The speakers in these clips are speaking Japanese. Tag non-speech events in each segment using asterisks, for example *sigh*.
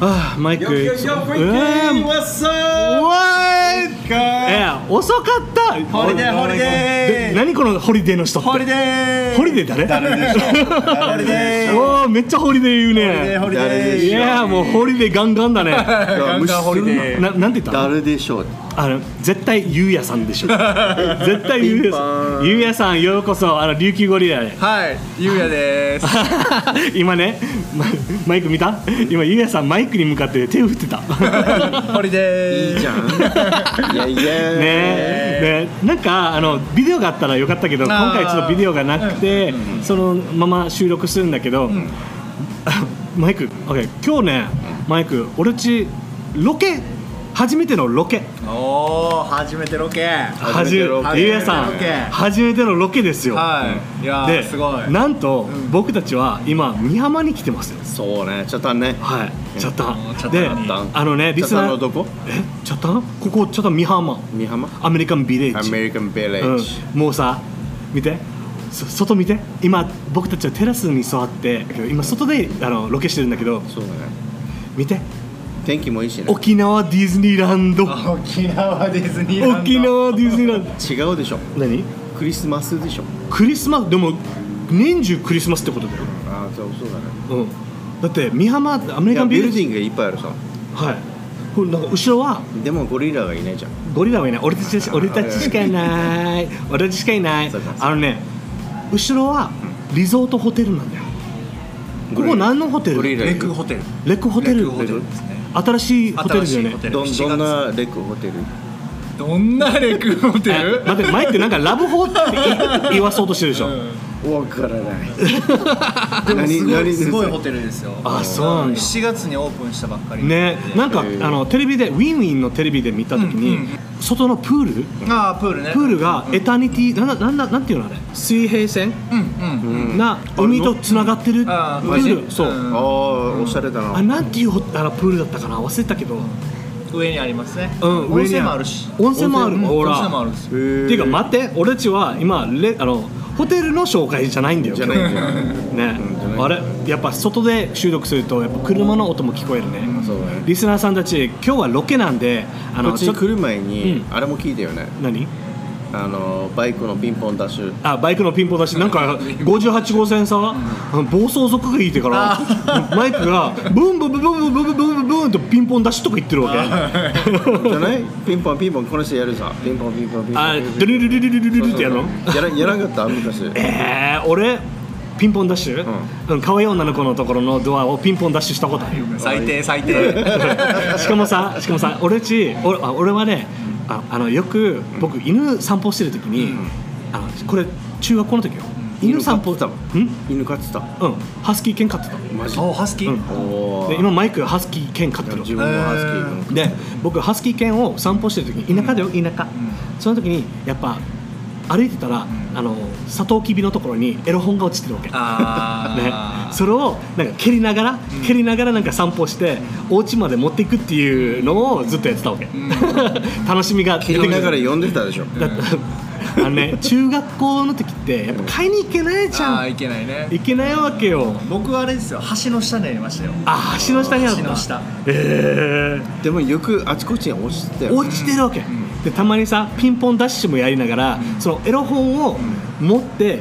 あマイク Yo, yo, yo, う Frankie, わー what's up? What? え遅かったホリデーホリデーで何このホリデーの人ってホリデーホリデー誰誰でしょうホリデーおーめっちゃホリデー言うねホリデーホリデーいやーもうホリデーガンガンだねガンガンホリデーななんて言ったの誰でしょうあの絶対ゆうやさんでしょ。*laughs* 絶対ゆうやさん。ゆうやさんようこそあの琉球ゴリラへ。はいゆうやです。*laughs* 今ねママイク見た？今ゆうやさんマイクに向かって手を振ってた。ホリデーいいじゃん。いやいや。ねねなんかあのビデオがあったらよかったけど今回ちょっとビデオがなくて、そのまま収録するんだけど、*laughs* マイク OK 今日ねマイク俺っちロケ初めてのロケ。おお初めてロケ。はじ初めてロケ。ゆうやさん初めてのロケですよ、はい。いやすごい。なんと、僕たちは今美浜に来てますよ。そうねちょっとね。はい。チャッタン。であのねリスナーのどこ？え？チャッタン？ここチャッタン美浜。美浜？アメリカンビレッジ。アメリカンビレッジ。うん、もうさ見て。そ外見て。今僕たちはテラスに座って今外であのロケしてるんだけど。そうだね。見て天気もいいしね。沖縄ディズニーランド。沖縄ディズニーランド。沖縄ディズニーランド。違うでしょ。何？クリスマスでしょ。クリスマス？でも年中クリスマスってことだよ、ああそうそうだね。うん、だって美浜アメリカンビル。ディングがいっぱいあるさ。はい。これなんか後ろは？でもゴリラがいないじゃん。ゴリラはいない。俺たち俺たちしかいない。俺たちしかいない。あのね後ろはリゾートホテルなんだよ。ここ何のホテル？レックホテル。レックホテルレックホテルですね新しいホテルだよね。どん7どんなレックホテル？どんなレックホテえル待って前ってなんかラブホって言わそうとしてるでしょ、わからない。*laughs* でもすごい何す？ごいホテルですよ。あそうなんだ7月にオープンしたばっかり。ねなんかあのテレビでウィンウィンのテレビで見た時に、うんうん。外のプール。ああプールね。プールがエタニティなんだなんだなんていうのあれ？水平線？うんうんうん。な海とつながってる？プあーール。そう、うんああおしゃれだな。あなんていうホあのプールだったかな？忘れたけど、上にありますね。うん、温泉もあるし。温泉もある。温泉もあるんていうか待って。俺たちは今レあのホテルの紹介じゃないんだよ。じゃないん *laughs* じゃないね、あれ？やっぱ外で収録するとやっぱ車の音も聞こえるね、そうだね。リスナーさんたち今日はロケなんであこっちに来る前うにん。あれも聞いたよね。何？あのバイクのピンポンダッシュ。あバイクのピンポンだしなんか58号線さ、暴走族がいいてからマイクがブンブンブンブンブンブンブンブンブンとピンポンダッシュとか言ってるわけじゃないピンポンピンポンこの人やるさピンポンピンポンピンポンあドゥルルルルルルルルってやるのやらやらなかった昔えー、俺ピンポンダッシュ、うん、可愛い女の子のところのドアをピンポンダッシュしたことあるよ最低最低しかもさしかもさ俺っち俺あ俺はねああのよく僕犬散歩してる時に、あのこれ中学校の時よ。犬散歩。犬飼ってうん。犬飼ってた？うん。ハスキー犬飼ってたマジ？おハスキー、うん。おー。で今マイクハスキー犬飼ってる自分もハスキー君で僕ハスキー犬を散歩してる時に田舎だよ田舎、その時にやっぱ歩いてたら、あのサトウキビのところにエロ本が落ちてるわけ。あ *laughs* ね。あ、、それをなんか蹴りながら、蹴りながらなんか散歩してお家まで持っていくっていうのをずっとやってたわけ、*laughs* 楽しみが切りながら読んでたでしょ。だってあのね中学校の時ってやっぱ買いに行けないじゃん。あーいけないね。行けないわけよ。僕はあれですよ。橋の下にありましたよ。あ橋の下にあった。橋の下。えでもよくあちこちに落ちてたー、よ落ちてるわけ、でたまにさピンポンダッシュもやりながら、そのエロ本を持って、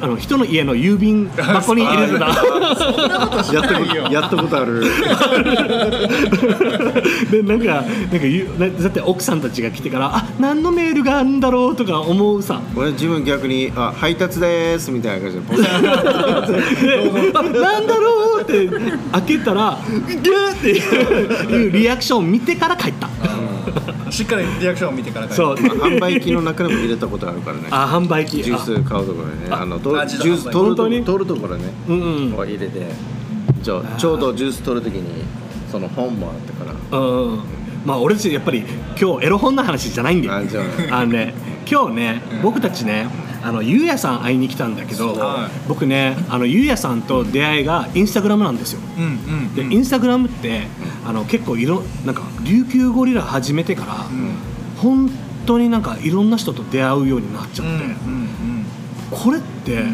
あの人の家の郵便箱に入れてたやったことやったことある。*laughs* でなんかなんかだって奥さんたちが来てからあ何のメールがあるんだろうとか思うさ。俺自分逆にあ配達でーすみたいな感じで。*laughs* なんだろうって開けたらギューっていうリアクションを見てから帰ったしっかりリアクションを見てからそう。販売機の中でも入れたことあるからね。あ販売機。ジュース買うところにね。あのジュース取ると取るところね。あうんうん。こう入れてちょちょうどジュース取るときにその本もあったから。うんまあ俺たちやっぱり今日エロ本の話じゃないんだよ。あじゃあのね今日ね僕たちねあのゆうやさん会いに来たんだけどはい。僕ねあのゆうやさんと出会いがインスタグラムなんですよ。うんうん。でインスタグラムってあの結構いろなんか琉球ゴリラ始めてから、本当になんかいろんな人と出会うようになっちゃって、うんうんこれって、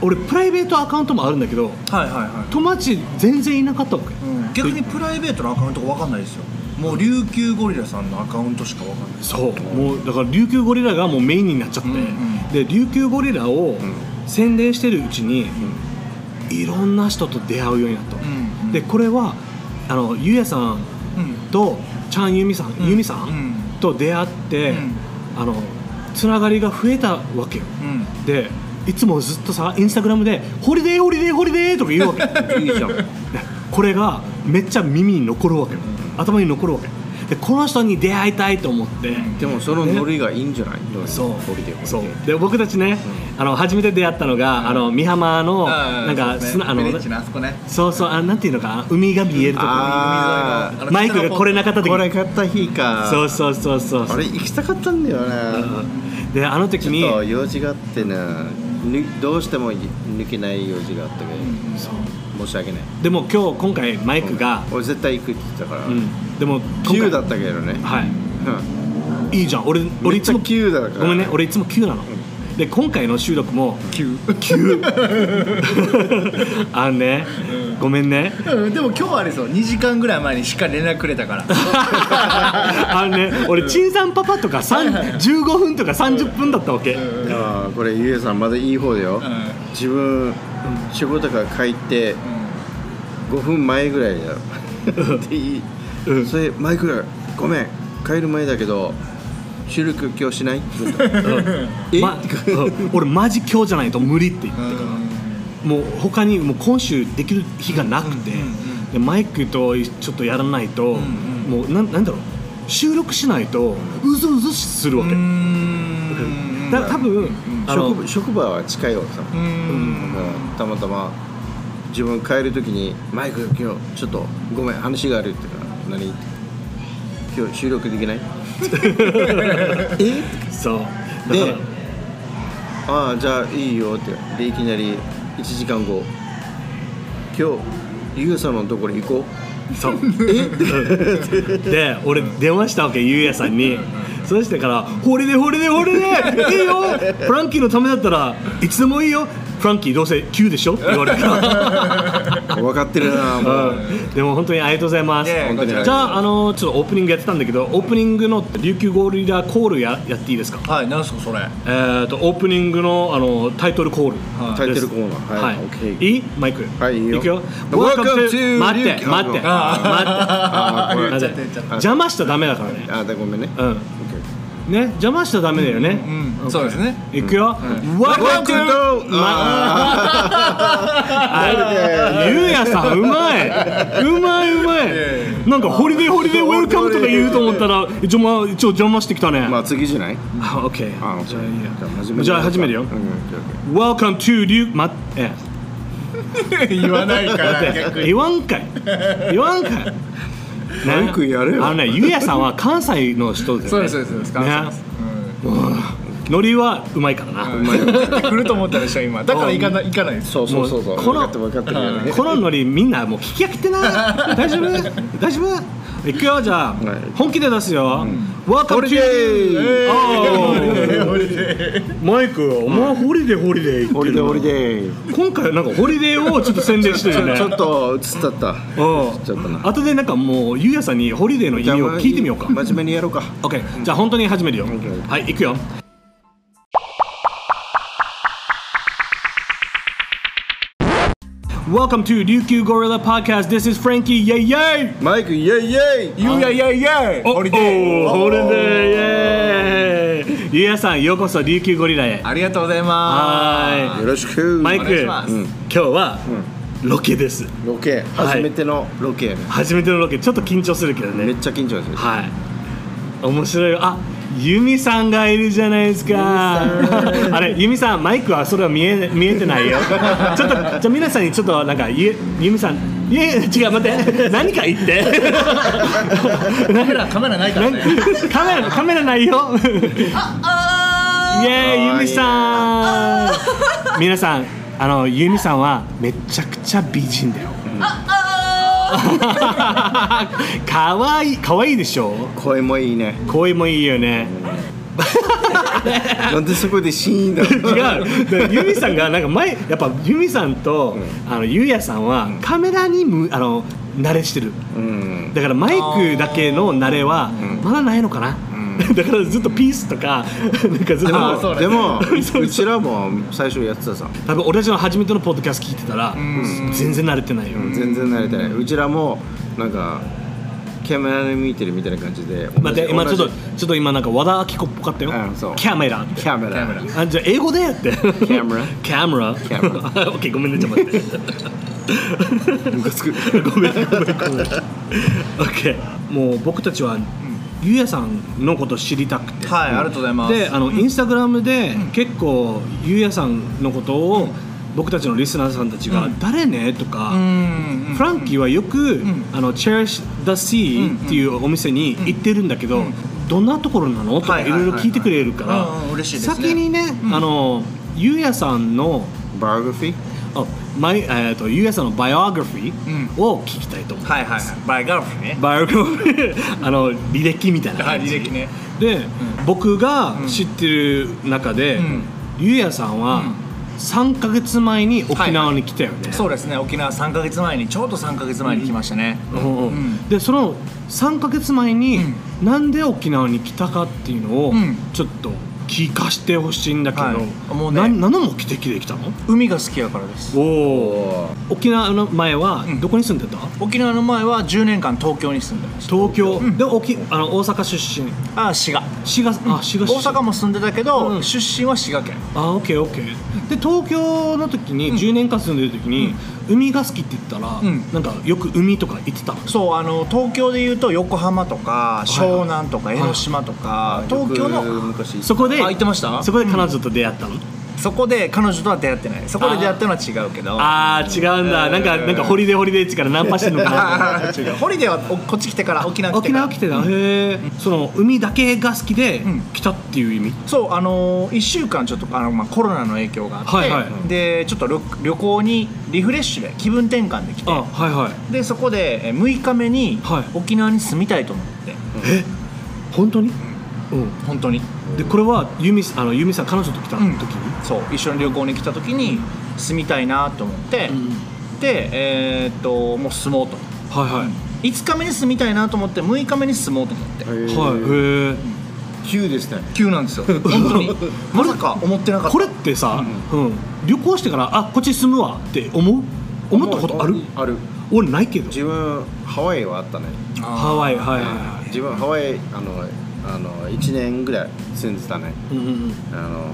俺プライベートアカウントもあるんだけど友達全然いなかったわけ。逆にプライベートのアカウントが分かんないですよ。もう琉球ゴリラさんのアカウントしか分かんない。そう。もうだから琉球ゴリラがもうメインになっちゃって、うんうん。で琉球ゴリラを宣伝してるうちに、いろんな人と出会うようになった、うんうん。でこれはあのゆうやさんうんとチャンユミさん、うん。ユミさん、うん。と出会って、うん。あのつながりが増えたわけよ。うん。でいつもずっとさインスタグラムで「ホリデーホリデーホリデー」とか言うわけ。*laughs* いいじゃん。でこれがめっちゃ耳に残るわけよ。頭に残るわけでこの人に出会いたいと思って、でもそのノリがいいんじゃない？そう。ノリでそう。で僕たちね、あの初めて出会ったのが、あの美浜のなんか砂あのそこね。そうそうあなんていうのかな？海が見えるとこ。ろマイクが来れなかった時。これ買った日かそうそうそうそう。あれ行きたかったんだよね。であの時に。用事があってね。ぬどうしても抜けない用事があったけど。申し訳ない。でも今日今回マイクが、俺絶対行くって言ってたから。うん、でも今回9だったけどね。はい。うん。いいじゃん。俺俺いつも9だから。ごめんね。俺いつも9なの、で今回の収録も急9 *laughs* あのね、ごめんね。うん。でも今日はあれですよ。2時間ぐらい前にしっかり連絡くれたから。*laughs* あのね。俺チンさんパパとか3 15分とか30分だったわけ、ああこれゆうやさんまだいい方だよ、ん。自分仕事から帰って5分前ぐらいだよ。*laughs* でいいうん。それマイクが「ごめん帰る前だけど収録今日しない?」って言ったうん。俺マジ今日じゃないと無理って言ってから、もう他にもう今週できる日がなくて、うんうんうん。でマイクとちょっとやらないと、もうなんなんだろう？収録しないとうずうずするわけ、うん。だ多分、職場職場は近いわけさ、うん。うん。たまたま自分帰る時に「マイク今日ちょっとごめん話がある」って言うから「何?」今日収録できない？*laughs* え？そう。で？ああじゃあいいよって。でいきなり1時間後。今日ゆうさんのところ行こそう。*laughs* で俺電話したわけゆうやさんに。そしてから「ホリデーホリデーホリデ。ーいいよ。フランキーのためだったらいつでもいいよフランキーどうせ9でしょ?」って言われたう分かってるなもうでも本当にありがとうございます。いやいや本当にじゃあ、あの、ちょっとオープニングやってたんだけど、オープニングの琉球ゴリラコールや、やっていいですか？はいなんすかそれ？えっと、オープニングの、あの、タイトルコール。はいタイトルコーナーははいい、いい？マイク。はいいいくよ。Welcome to 待って、待って。待って。邪魔しちゃダメだからね。あだごめんねうん。ね、邪魔しちゃダメだよね。うんそうですね。いくよ。Welcome to あゆうやさんうまい。うまいうまい。なんかホリデーホリデー welcome とか言うと思ったら一応まあ一応邪魔してきたね。まあ次じゃない？あオッケあーじゃあいいや。じゃあ始めるよ。うん OK Welcome to リュ お前 *laughs* 言わないから言わんかい。言わんかいね。マイクやれよ。あのねゆうやさんは関西の人でね。そうですそうです。そうですね。関西ですノリはうまいからな、*laughs* うん来ると思ったでしょ今。だから行かない行かないです。そうそうそうそう。この分かってる分かってるよね。このノリみんなもう聞き飽きてな。い大丈夫？大丈夫？いくよじゃあ、はい。本気で出すよ、to ーホリデー。*laughs* マイクお前ホリデーホリデーホリデーホリデー。今回なんかホリデーをちょっと宣伝してるよね。ちょっとうつったった。うん。ちょっとな。後でなんかもうゆうやさんにホリデーの意味を聞いてみようか。真面目にやろうか。OK じゃあ本当に始めるよ。はい行くよ Welcome to Ryukyu Gorilla Podcast. This is Frankie. Yay yay! マイク yay yay ゆうやいやいやおホリデーおホリデーイエーイゆうやさんようこそ琉球ゴリラへ.ありがとうございます。はいよろしくマイク今日はロケです。ロケ。初めてのロケ初めてのロケ。ちょっと緊張するけどね。めっちゃ緊張する。はい。面白い。よあユミさんがいるじゃないですか。あれユミさんマイクはそれは見え見えてないよ。*laughs* ちょっとじゃあ皆さんにちょっとなんかゆユミさんいえ違う待って。何か言って。す *laughs* カメラカメラないからね。カメラカメラないよ。イエーイユミさん。皆さんあのユミさんはめちゃくちゃ美人だよ *laughs* かわいいかわいいでしょ？声もいいね。声もいいよね。*laughs* なんでそこでシーンだ？違う。ユミさんがなんか前やっぱユミさんと、あのゆうやさんはカメラにむあの慣れしてる。うん。だからマイクだけの慣れはまだないのかな、だからずっとピースとかなんかずっでともでもうちらも最初やってたさ。多分俺たちの初めてのポッドキャスト聞いてたら全然慣れてないよ、全然慣れてない。うちらもなんかキャメラで見てるみたいな感じで待って今ちょっとちょっと今なんか和田アキ子っぽかったよ、うんそう。キャメラ。キャメラ。あじゃあ英語でやって。キャメラ。キャメラ。キャメラ。オッケーごめんねちょっと待って。*laughs* ムカつく。ごめんごめんごめん。オッケーもう僕たちはゆうやさんのこと知りたくて。はいありがとうございます。であの、インスタグラムで結構ゆうやさんのことを僕たちのリスナーさんたちが「誰ね?」とか、うん。フランキーはよく、あの Cherish the Sea っていうお店に行ってるんだけど、どんなところなの？とかはいろいろ聞いてくれるから、うんうん嬉しいですね。先にね、あのゆうやさんのバイオグラフィマイえー、とゆうやさんのバイオグラフィうん。ーを聞きたいと思う、はいはいはい。バイガーフね。バイオグラフィー。*laughs* あの履歴みたいなはい履歴ね。で、僕が知ってる中で、ん。ゆうやさんは3か月前に沖縄に来たよね、そうですね。沖縄3か月前にちょうど3か月前に来ましたね。うん。うん。うん。でその3か月前に、なんで沖縄に来たかっていうのを、うん。ちょっと聞かしてほしいんだけど、はい。もうね。な何の目的で来たの？海が好きやからです。おお沖縄の前はどこに住んでた、沖縄の前は10年間東京に住んでました東京、で沖あの大阪出身。あ滋賀。滋賀、あ滋賀出大身阪も住んでたけど、うん。出身は滋賀県。あオッケーオッケー。で東京の時に、10年間住んでる時に、海が好きって言ったら、うん。なんかよく海とか行ってたの？そうあの東京でいうと横浜とかい湘南とか江ノ島とか、東京よくの昔。そこであ行ってました？そこで彼女と出会ったの、そこで彼女とは出会ってない。そこで出会ったのは違うけど。ああ違うんだ、なんかなんかホリデーホリデーっちからナンパしてんのかな *laughs* ホリデーはおこっち来てから沖縄来て沖から。縄来てた、へえその海だけが好きでん。来たっていう意味、そうあの1週間ちょっとあの、まあ、コロナの影響があって、はいはいでちょっと旅旅行にリフレッシュで気分転換で来て。あはいはい。でそこでえー6日目にはい。沖縄に住みたいと思って、え？本当に？うん。本当に。でこれはユミあのユミさん彼女と来た時に、そう一緒に旅行に来た時に住みたいなと思って、でえーっともう住もうと。はいはい、5日目に住みたいなと思って6日目に住もうと思って。はい。へえ急ですね。急なんですよ。*laughs* 本当に。*laughs* まさか思ってなかった。これってさ、うん。旅行してからあこっち住むわって思う？思ったことある？ある。俺ないけど。自分ハワイはあったね。ハワイはいはいは自分ハワイあのあの1年ぐらい住んでたね。いうんうんうん。あの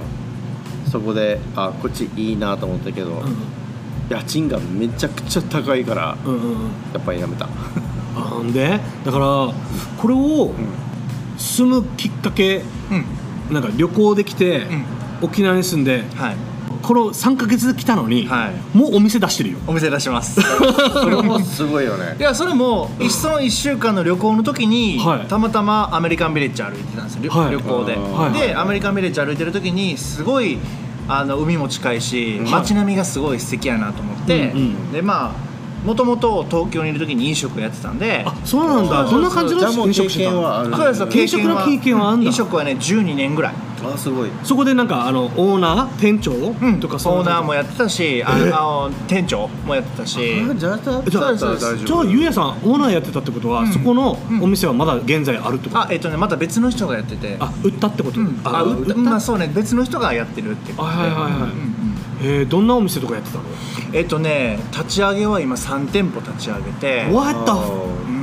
そこであこっちいいなと思ったけど、家賃がめちゃくちゃ高いからうんうんうん。やっぱりやめた。あなんで？だからこれを住むきっかけうん。なんか旅行できて、沖縄に住んではいこの3か月で来たのに、はい。もうお店出してるよ。お店出します。*laughs* それもすごいよね。いやそれもいその1週間の旅行の時に、はい。たまたまアメリカンビレッジ歩いてたんですよ、旅はい。旅行で、はい。でアメリカンビレッジ歩いてる時にすごいあの海も近いし、はい街並みがすごい素敵やなと思って、うんうんでまあもともと東京にいる時に飲食やってたんであそうなんだ。どんな感じの飲食してたの？経験はある。そうですよ飲食の経験はあんだ。飲食はね12年ぐらい、あすごい。そこでなんかあのオーナー店長、とかオーナーもややってたしああの店長もやってたし。あじゃあじゃあじゃあじゃあ大丈夫。じゃあゆうやさんオーナーやってたってことは、そこのお店はまだ現在あるってこと、あえっとねまた別の人がやってて。あ売ったってこと、うん。あう売った？まあそうね別の人がやってるってことで。はいはいはいえーどんなお店とかやってたの？えっとね立ち上げは今3店舗立ち上げて。What the ん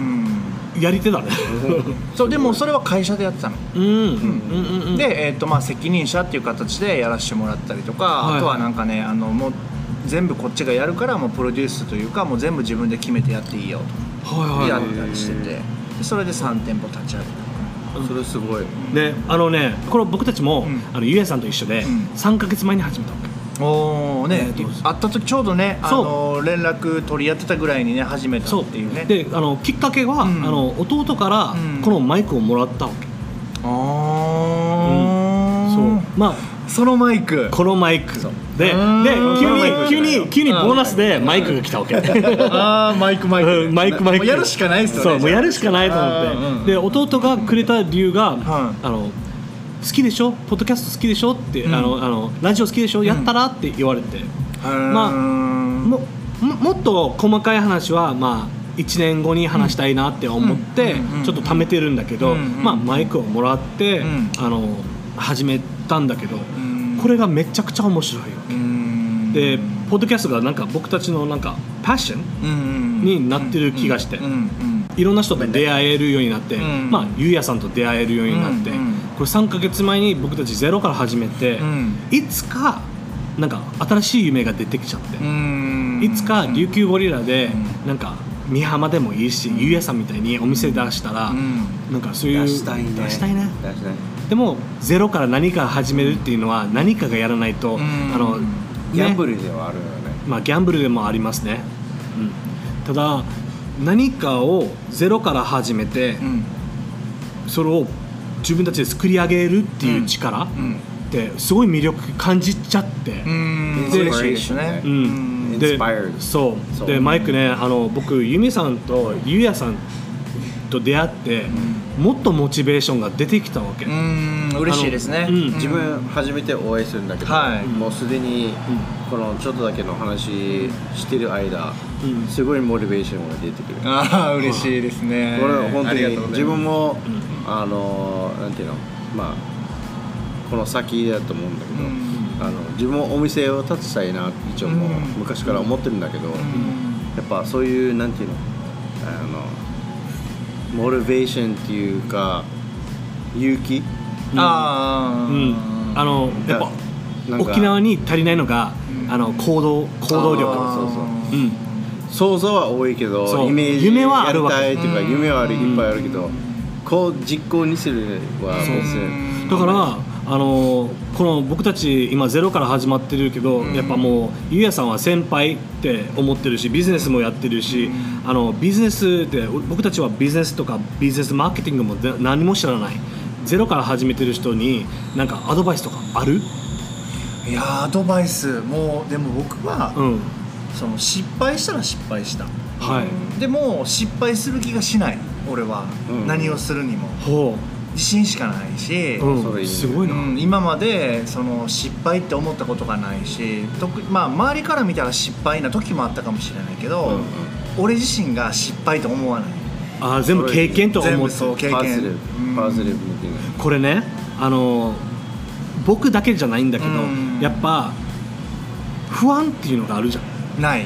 やり手だね。*laughs* そうでもそれは会社でやってたの、うん。うん。うんうんで、えっとまあ、責任者っていう形でやらせてもらったりとか、はいあとはなんかねあのもう全部こっちがやるからもうプロデュースというかもう全部自分で決めてやっていいよはいはい。とやったりしてて。でそれで3店舗立ち上げた。それすごい。であのねこれ僕たちも、ん。あのゆうやさんと一緒で、ん。3か月前に始めたわけおおね、え会った時ちょうどねあその連絡取り合ってたぐらいにね始めたっていうね。であのきっかけは、うん。あの弟からうん。このマイクをもらったわけ、ああ、そう。まあそのマイク。このマイク。ででうん急に急に急にボーナスでマイクが来たわけ。ああマイクマイク。うんマイクマイク。やるしかないっすよねそうもうやるしかないと思って、うんうんで弟がくれた理由が、はあの好きでしょ？ポッドキャスト好きでしょ？って、うん。あのあのラジオ好きでしょ？やったら？って言われて、まあもももっと細かい話はまあ1年後に話したいなって思ってうん。ちょっと貯めてるんだけど、まあ、マイクをもらって、うん。あの始めたんだけど、ん。これがめちゃくちゃ面白いわけ。うん。でポッドキャストがなんか僕たちのなんかパッションうん。になってる気がして。いろんな人と出会えるようになって、うん。まあ、ゆうやさんと出会えるようになって、これ3ヶ月前に僕たちゼロから始めて、うん。いつかなんか新しい夢が出てきちゃって、うん。いつか琉球ゴリラでうん。なんか美浜でもいいし、ゆうやさんみたいにお店出したら、うん。なんかそういう出したいね。出したいね。出したい。でもゼロから何か始めるっていうのは何かがやらないと、うん。あのギャンブねルではあるよね。まあ、ギャンブルでもありますね、うん、ただ何かをゼロから始めて、うん。それを自分たちで作り上げるっていう力っうん。てすごい魅力感じちゃって、うん。で嬉しいですね。ううん。ん、で Inspired そう。そう。でマイクねあの僕ユミさんとユウヤさんと出会って、もっとモチベーションが出てきたわけ、うん。嬉しいですね。うん。自分初めてお会いするんだけど、はい。もうすでにこのちょっとだけの話してる間、うん。すごいモチベーションが出てくる、ああ嬉しいですね。これは本当に自分も、あのなんていうのまあこの先だと思うんだけど、うん。あの自分もお店を立ちたいな一応もううん。昔から思ってるんだけど、うん。やっぱそういうなんていうのあのモチベーションっていうか勇気？ああうん、あのやっぱ沖縄に足りないのが、うん。あの行動行動力。そうそう。うん。想像は多いけそう。どイメージ夢はあるわけ。やりたいっていうかうん。夢はあるいっぱいあるけどこう実行にするはそう。別にだからあのこの僕たち今ゼロから始まってるけど、うん。やっぱもうゆうやさんは先輩って思ってるしビジネスもやってるし、あのビジネスで僕たちはビジネスとかビジネスマーケティングもぜ何も知らない。ゼロから始めてる人になんかアドバイスとかある？いやーアドバイスもうでも僕は、うん。その失敗したら失敗した。はい。でも失敗する気がしない俺は、うん。何をするにも。ほ自信しかないし、う、うん、すごいな、うん今までその失敗って思ったことがないし特まあ周りから見たら失敗な時もあったかもしれないけど、うんうん。俺自身が失敗と思わない。あー全部経験と思って全部そう経験。パズルうん。これねあの僕だけじゃないんだけど、うん。やっぱ不安っていうのがあるじゃん。ない。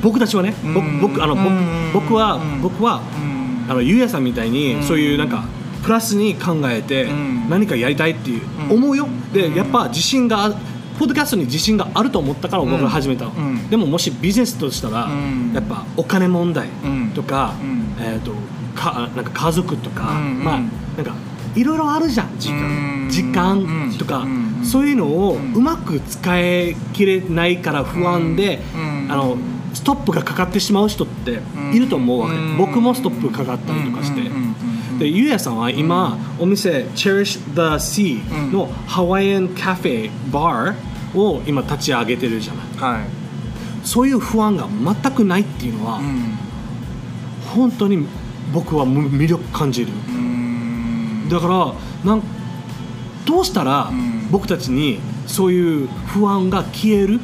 僕たちはね、ぼうん。僕あの、ぼうん。僕は、うん。僕はうん。あのゆうやさんみたいに、うん。そういうなんかプラスに考えて、うん。何かやりたいっていう、うん。思うよ。でうん。やっぱ自信があポッドキャストに自信があると思ったから僕が始めたの、うん。でももしビジネスとしたら、うん。やっぱお金問題うんとか、うん。えー、とかなんか家族とか、うんまあなんかいろいろあるじゃん時うん。時間とか、うん。そういうのをうまく使い切れないから不安で、うん。あのストップがかかってしまう人っていると思うわけ、うん。僕もストップかかったりとかして、でゆうやさんは今、お店 Cherish the Sea のハワイアンカフェバーを今立ち上げてるじゃない。はい。そういう不安が全くないっていうのは、うん。本当に僕はむ魅力感じる。うん。だからなんどうしたらうん。僕たちにそういう不安が消える？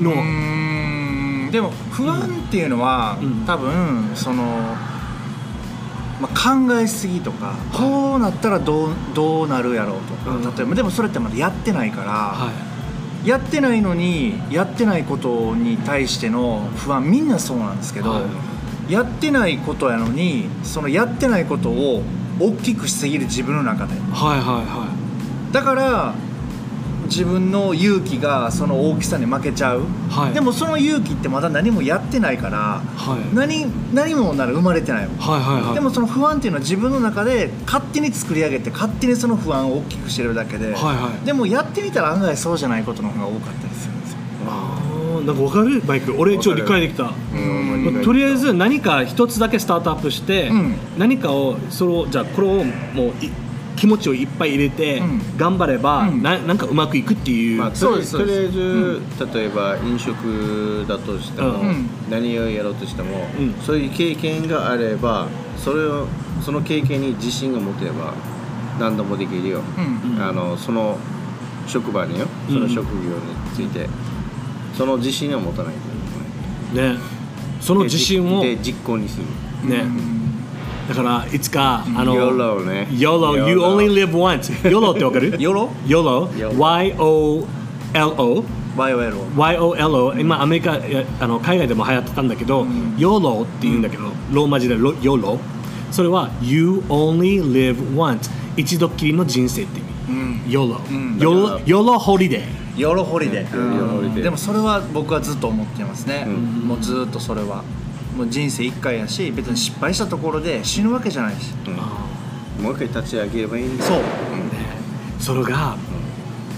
の、うん。でも不安っていうのは、うん。多分その、まあ、考えすぎとか、こうなったらどうどうなるやろうとか、うん。例えばでもそれってまだやってないから、はやってないのにやってないことに対しての不安みんなそうなんですけど、はやってないことやのにそのやってないことを大きくしすぎる自分の中で。い、はいはい。はだから自分の勇気がその大きさに負けちゃう、はい。でもその勇気ってまだ何もやってないからいはい。何何もなら生まれてないわはいはいはい。でもその不安っていうのは自分の中で勝手に作り上げて勝手にその不安を大きくしてるだけで、はいはい。でもやってみたら案外そうじゃないことの方が多かったりするんですよ。あーなんかわかる？バイク。俺一応理解できた。とりあえず何か一つだけスタートアップして、うん。何かをそれをじゃあこれをもうい気持ちをいっぱい入れて、うん。頑張れば、うん。ななんかうまくいくっていう、まあ、そうですとりあえず、例えば飲食だとしても、うん。何をやろうとしても、うん。そういう経験があればそれをその経験に自信が持てれば何度もできるよ、うん。あのその職場によその職業について、その自信を持たないとね。その自信をで実行にする。ねだからいつかあの YOLO ね。YOLO you YOLO only live once. YOLO ってわかる？ヨロ YOLO YOLO YOLO YOLO YOLO 今アメリカあの海外でも流行ってたんだけど、YOLO って言うんだけど、ローマ字でロ YOLO それは You only live once 一度きりの人生って意味、YOLO、ん。YOLO YOLO ホリデー YOLO ホリデー、 YOLO ホリデーでもそれは僕はずっと思ってますね、うん。もうずっとそれはもう人生一回やし別に失敗したところで死ぬわけじゃないし、もう一回立ち上げればいいんだよそう。それが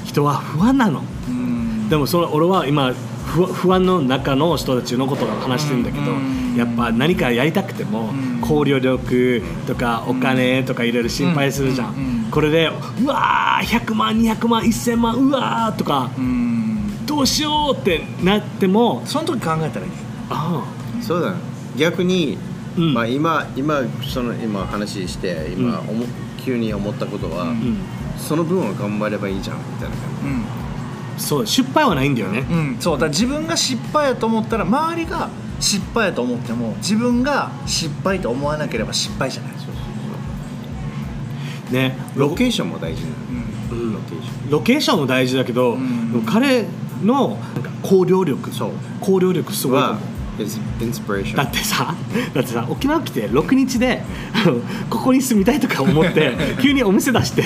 人は不安なの。うん。でもそれ俺は今不不安の中の人たちのことを話してるんだけど、うん。やっぱ何かやりたくても、ん。考慮力とかお金とかいろいろ心配するじゃん、うん。うん。これでうわー100万200万1000万うわーとかうん。どうしようってなってもその時考えたらいい。あ。そうだね逆に、うん。まあ、今今その今話して今、思急に思ったことは、あ、うん、その分を頑張ればいいじゃんみたいな感うん。そう失敗はないんだよね、うん、そうだから自分が失敗やと思ったら周りが失敗やと思っても自分が失敗と思わなければ失敗じゃない。じそうねそう。ロケーションも大事なロケーション。ロケーションも大事だけど、彼のなんか考慮力そう。考慮力すごいと思はうインスピレーションだってさだってさ沖縄来て6日で *laughs* ここに住みたいとか思って *laughs* 急にお店出して、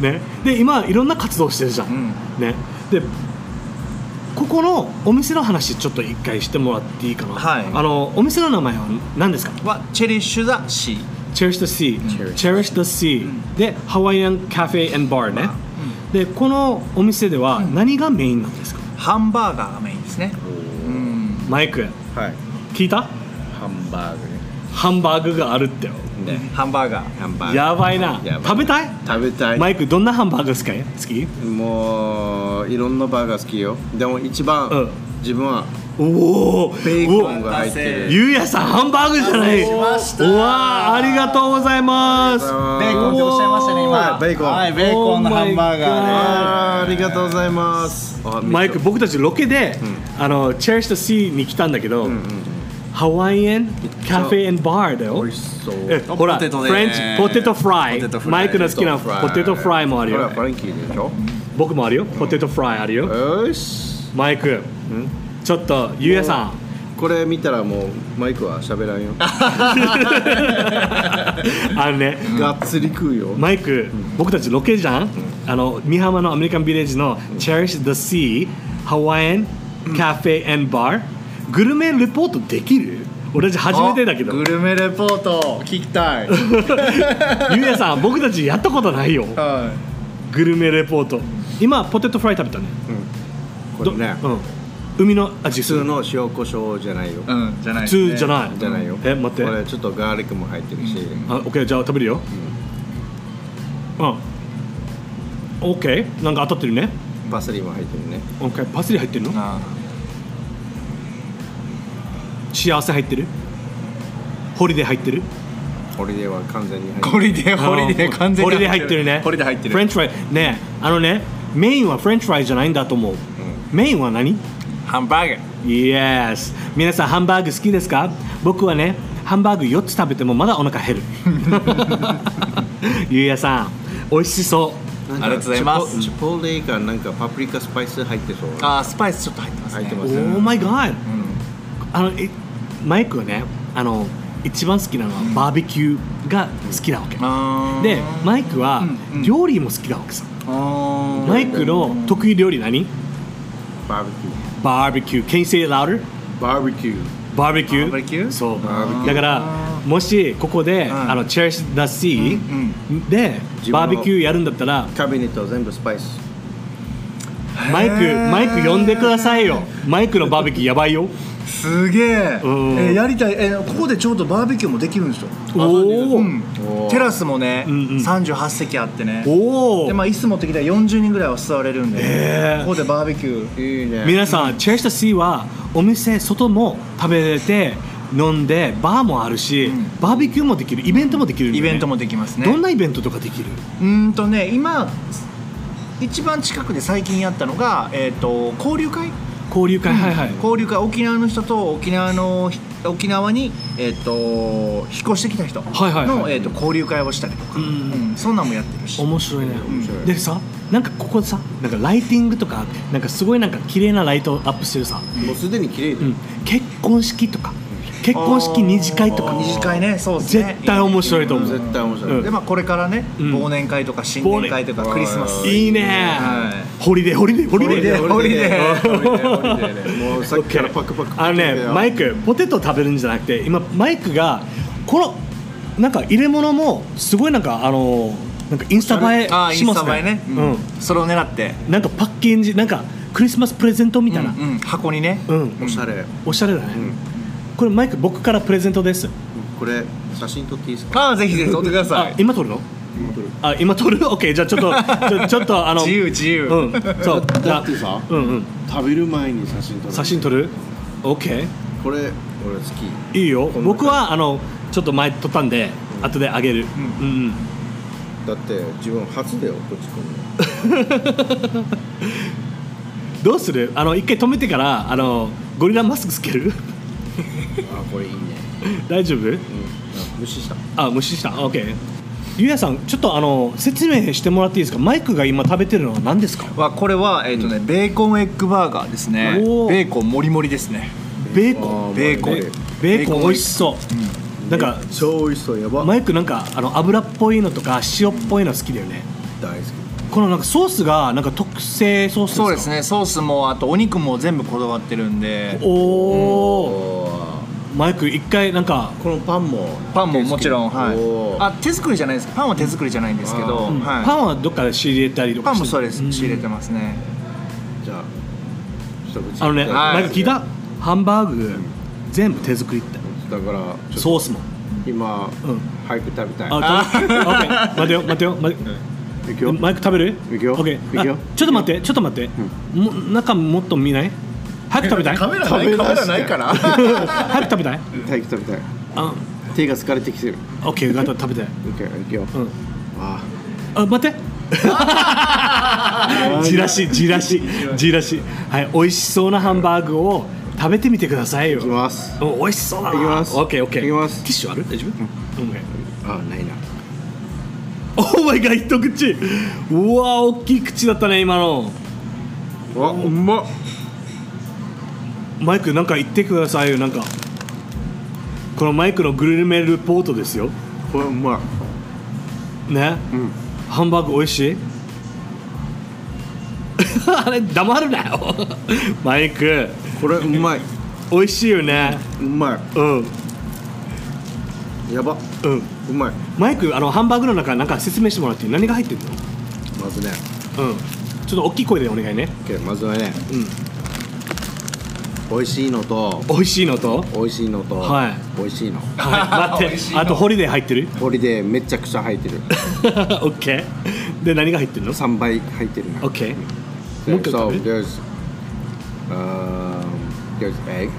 ね、で今いろんな活動してるじゃん、うん。ね、でここのお店の話ちょっと一回してもらっていいかな、はい。あのお店の名前は何ですか？はチェリッシュ・ザ・シー Cherish the Sea、Cherish Cherish the Sea、でハワイアンカフェバーね、でこのお店では何がメインなんですか、ハンバーガーがメインですね。うん。マイクはい。聞いた？ハンバーグ。ハンバーグがあるってよ。ね。ねハンバーガーハンバーグ。やばいな。やば食べたい？食べたい。マイクどんなハンバーグ好き？好き？もういろんなバーガー好きよ。でも一番、うん。自分はおおベーコンが入ってる。ゆうやさんハンバーグじゃない。しましたうわーありがとうございます。ベーコンっておっしゃいましたね今。ベーコン。はいベーコンのハンバーガーあーありがとうございます。あマイク僕たちロケで、あの Cherish the Sea に来たんだけど、ハワイアンカフェバーだよ。美味しそう。えほらフレンチポテトフライ。マイクの好きなポテトフライ。もあるよ。これはフランキーでしょ？僕もあるよ。ポテトフライあるよ。よし。マイクちょっとゆうやさん。これ見たらもうマイクは喋らんよ。*laughs* あのねがっつり食うよ。マイク、僕たちロケじゃん、あの美浜のアメリカンビレッジの Cherish the Sea ハワイアンカフェ and Bar グルメレポートできる？俺たち初めてだけど。グルメレポート聞きたい。*laughs* ゆうやさん僕たちやったことないよ。はグルメレポート。今ポテトフライ食べたね。これね。どうん海の味。普する通の塩コショウじゃないよ。いうんじゃない普通じゃない。じゃないよ。え待って。これちょっとガーリックも入ってるし。あ、オッケーじゃあ食べるよ。うん。オッケーなんか当たってるね。パセリも入ってるね。オッケーパセリ入ってるの？あ幸せ入ってる？ホリデー入ってる？ホリデーは完全に入ってる。ホリデーホリデー完全に入ってる。ねホリデー入ってるフレンチフライね。あのねメインはフレンチフライじゃないんだと思う、メインは何？ハンバーガー Yes. 皆さんハンバーグ好きですか？僕はねハンバーグ4つ食べてもまだお腹減る。*laughs* ゆうやさん美味しそう。ありがとうございます。チポレかなんかパプリカスパイス入ってそう。あースパイスちょっと入ってますね。オ入ってますね。ーマイガーあのえマイクはねあの一番好きなのはバーベキューが好きなわけ、あー。でマイクはうんうん。料理も好きなわけさ、あー。マイクの得意料理何？バーベキューバーベキュー。Can you say it louder? バーベキュー。バーベキュー？バーベキュー？そう。だからもしここで、ん。あの Cherish the Sea、で自分のバーベキューやるんだったらカビネット全部スパイス。マイクマイク呼んでくださいよ。マイクのバーベキューやばいよすげえ。うん。えーやりたい。えーここでちょうどバーベキューもできるんですよ。おお、うんおーテラスもねうんうん。38席あってね。おおでまあ椅子持ってきたら40人ぐらいは座れるんでへー。ここでバーベキュー。いいね。皆さん Cherish the Sea はお店外も食べれて飲んでバーもあるし、うん。バーベキューもできるイベントもできるんだよね。イベントもできますね。どんなイベントとかできる？うーんとね今一番近くで最近やったのが、えー、と交流会交流会、はいはい。交流会沖縄の人と沖縄の沖縄に、えー、と引っ越してきた人の、はいはいはい。えー、と交流会をしたりとか、うんうん。そんなんもやってるし。面白いね、面白い。でさなんかここさなんかライティングとかなんかすごいなんか綺麗なライトアップしてるさ、もうすでに綺麗で、うん、結婚式とか結婚式二次会とか。二次会ねそうですね。絶対面白いと思う、絶対面白い、うん。でまあこれからね、うん。忘年会とか新年会とかクリスマス。いいね、はホリデーホリデーホリデー。ホリデーホリデー。もうさっきからパクパクあのねマイクポテト食べるんじゃなくて今マイクがこのなんか入れ物もすごいなんかあのなんかインスタ映えしますスタ映えね、ううんん、それを狙って、なんかパッケージなんかクリスマスプレゼントみたいな。うんうん。箱にね、うん、おしゃれ、おしゃれだね、うんこれマイク僕からプレゼントです。これ写真撮っていいですか？ああぜひぜひ撮ってくださあい今撮るの？今撮るあ今撮る？OK じゃあちょっとちょ *laughs* ちょっとあの自由自由、うん。そう。じゃあだってさうんうん。食べる前に写真撮る。写真撮る？OK これ俺好き。いいよ。僕はあのちょっと前撮ったんで後であげる。うんうん。だって自分初だよこっち来るの。*laughs* どうする？あの一回止めてからあのゴリラマスクつける？あこれいいね。大丈夫？うん。あ無視した。あ無視した。OK ゆうやさんちょっとあの説明してもらっていいですか？マイクが今食べてるのは何ですか？はこれは、えーとねベーコンエッグバーガーですね。ベーコンもりもりですね。ベーコン？あベーコン。ベーコン美味しそう。なんか超美味しそう。やば。マイクなんかあの油っぽいのとか塩っぽいの好きだよね。大好き。このなんかソースがなんか特製ソースですか？そうですね。ソースもあとお肉も全部こだわってるんで。おおおマイク一回なんかこのパンも。パンももちろん。はい。あ手作りじゃないですパンは手作りじゃないんですけど、うん。はい、パンはどっかで仕入れたりとかパンもそうです、ん。仕入れてますね。じゃあ一口あのね、い。ただなんか聞いた？ハンバーグ全部手作りって。だからソースも。今、うん。早く食べたい。あ、食べ *laughs* オッケー。待てよ待てよ待ていくよ。マイク食べる？いくよ。オッケー。いくよ。あちょっと待ってちょっと待って、も中もっと見ない？早く食べたい？メラないカメラないから早く食べたい？早く食べたい。あ手が疲れてきてる。オッケーガタ食べたい OK いくよ、うん。あ。あ待って。*laughs* じらしじらしじらし。はい美味しそうなハンバーグを食べてみてくださいよ。いきます。うん美味しそうだな。いきます。オッケーオッケー。いきます。ティッシュある？大丈夫？うん。OK あないな。オーマイガー一口。うわ大きい口だったね今の。わうまっマイクなんか言ってくださいよなんか。このマイクのグルメレポートですよ。これうま。いね？うん。ハンバーグ美味しい？*laughs* あれ黙るなよ。マイク。これうまい。美味しいよね。うまうん。いやば。うん。うまい。マイクあのハンバーグの中なんか説明してもらっていい？何が入ってるまずね。のうん。ちょっと大きい声でお願いね。OK まずはね。うん美味しいのと。美味しいのと？美味しいのと、はい。美味しいの。はい。待って。いの。あとホリデー入ってる？ホリデーめちゃくちゃ入ってる。オッケーで何が入ってるの？3倍入ってるな OK もう一回 So 食べる？there's um, there's egg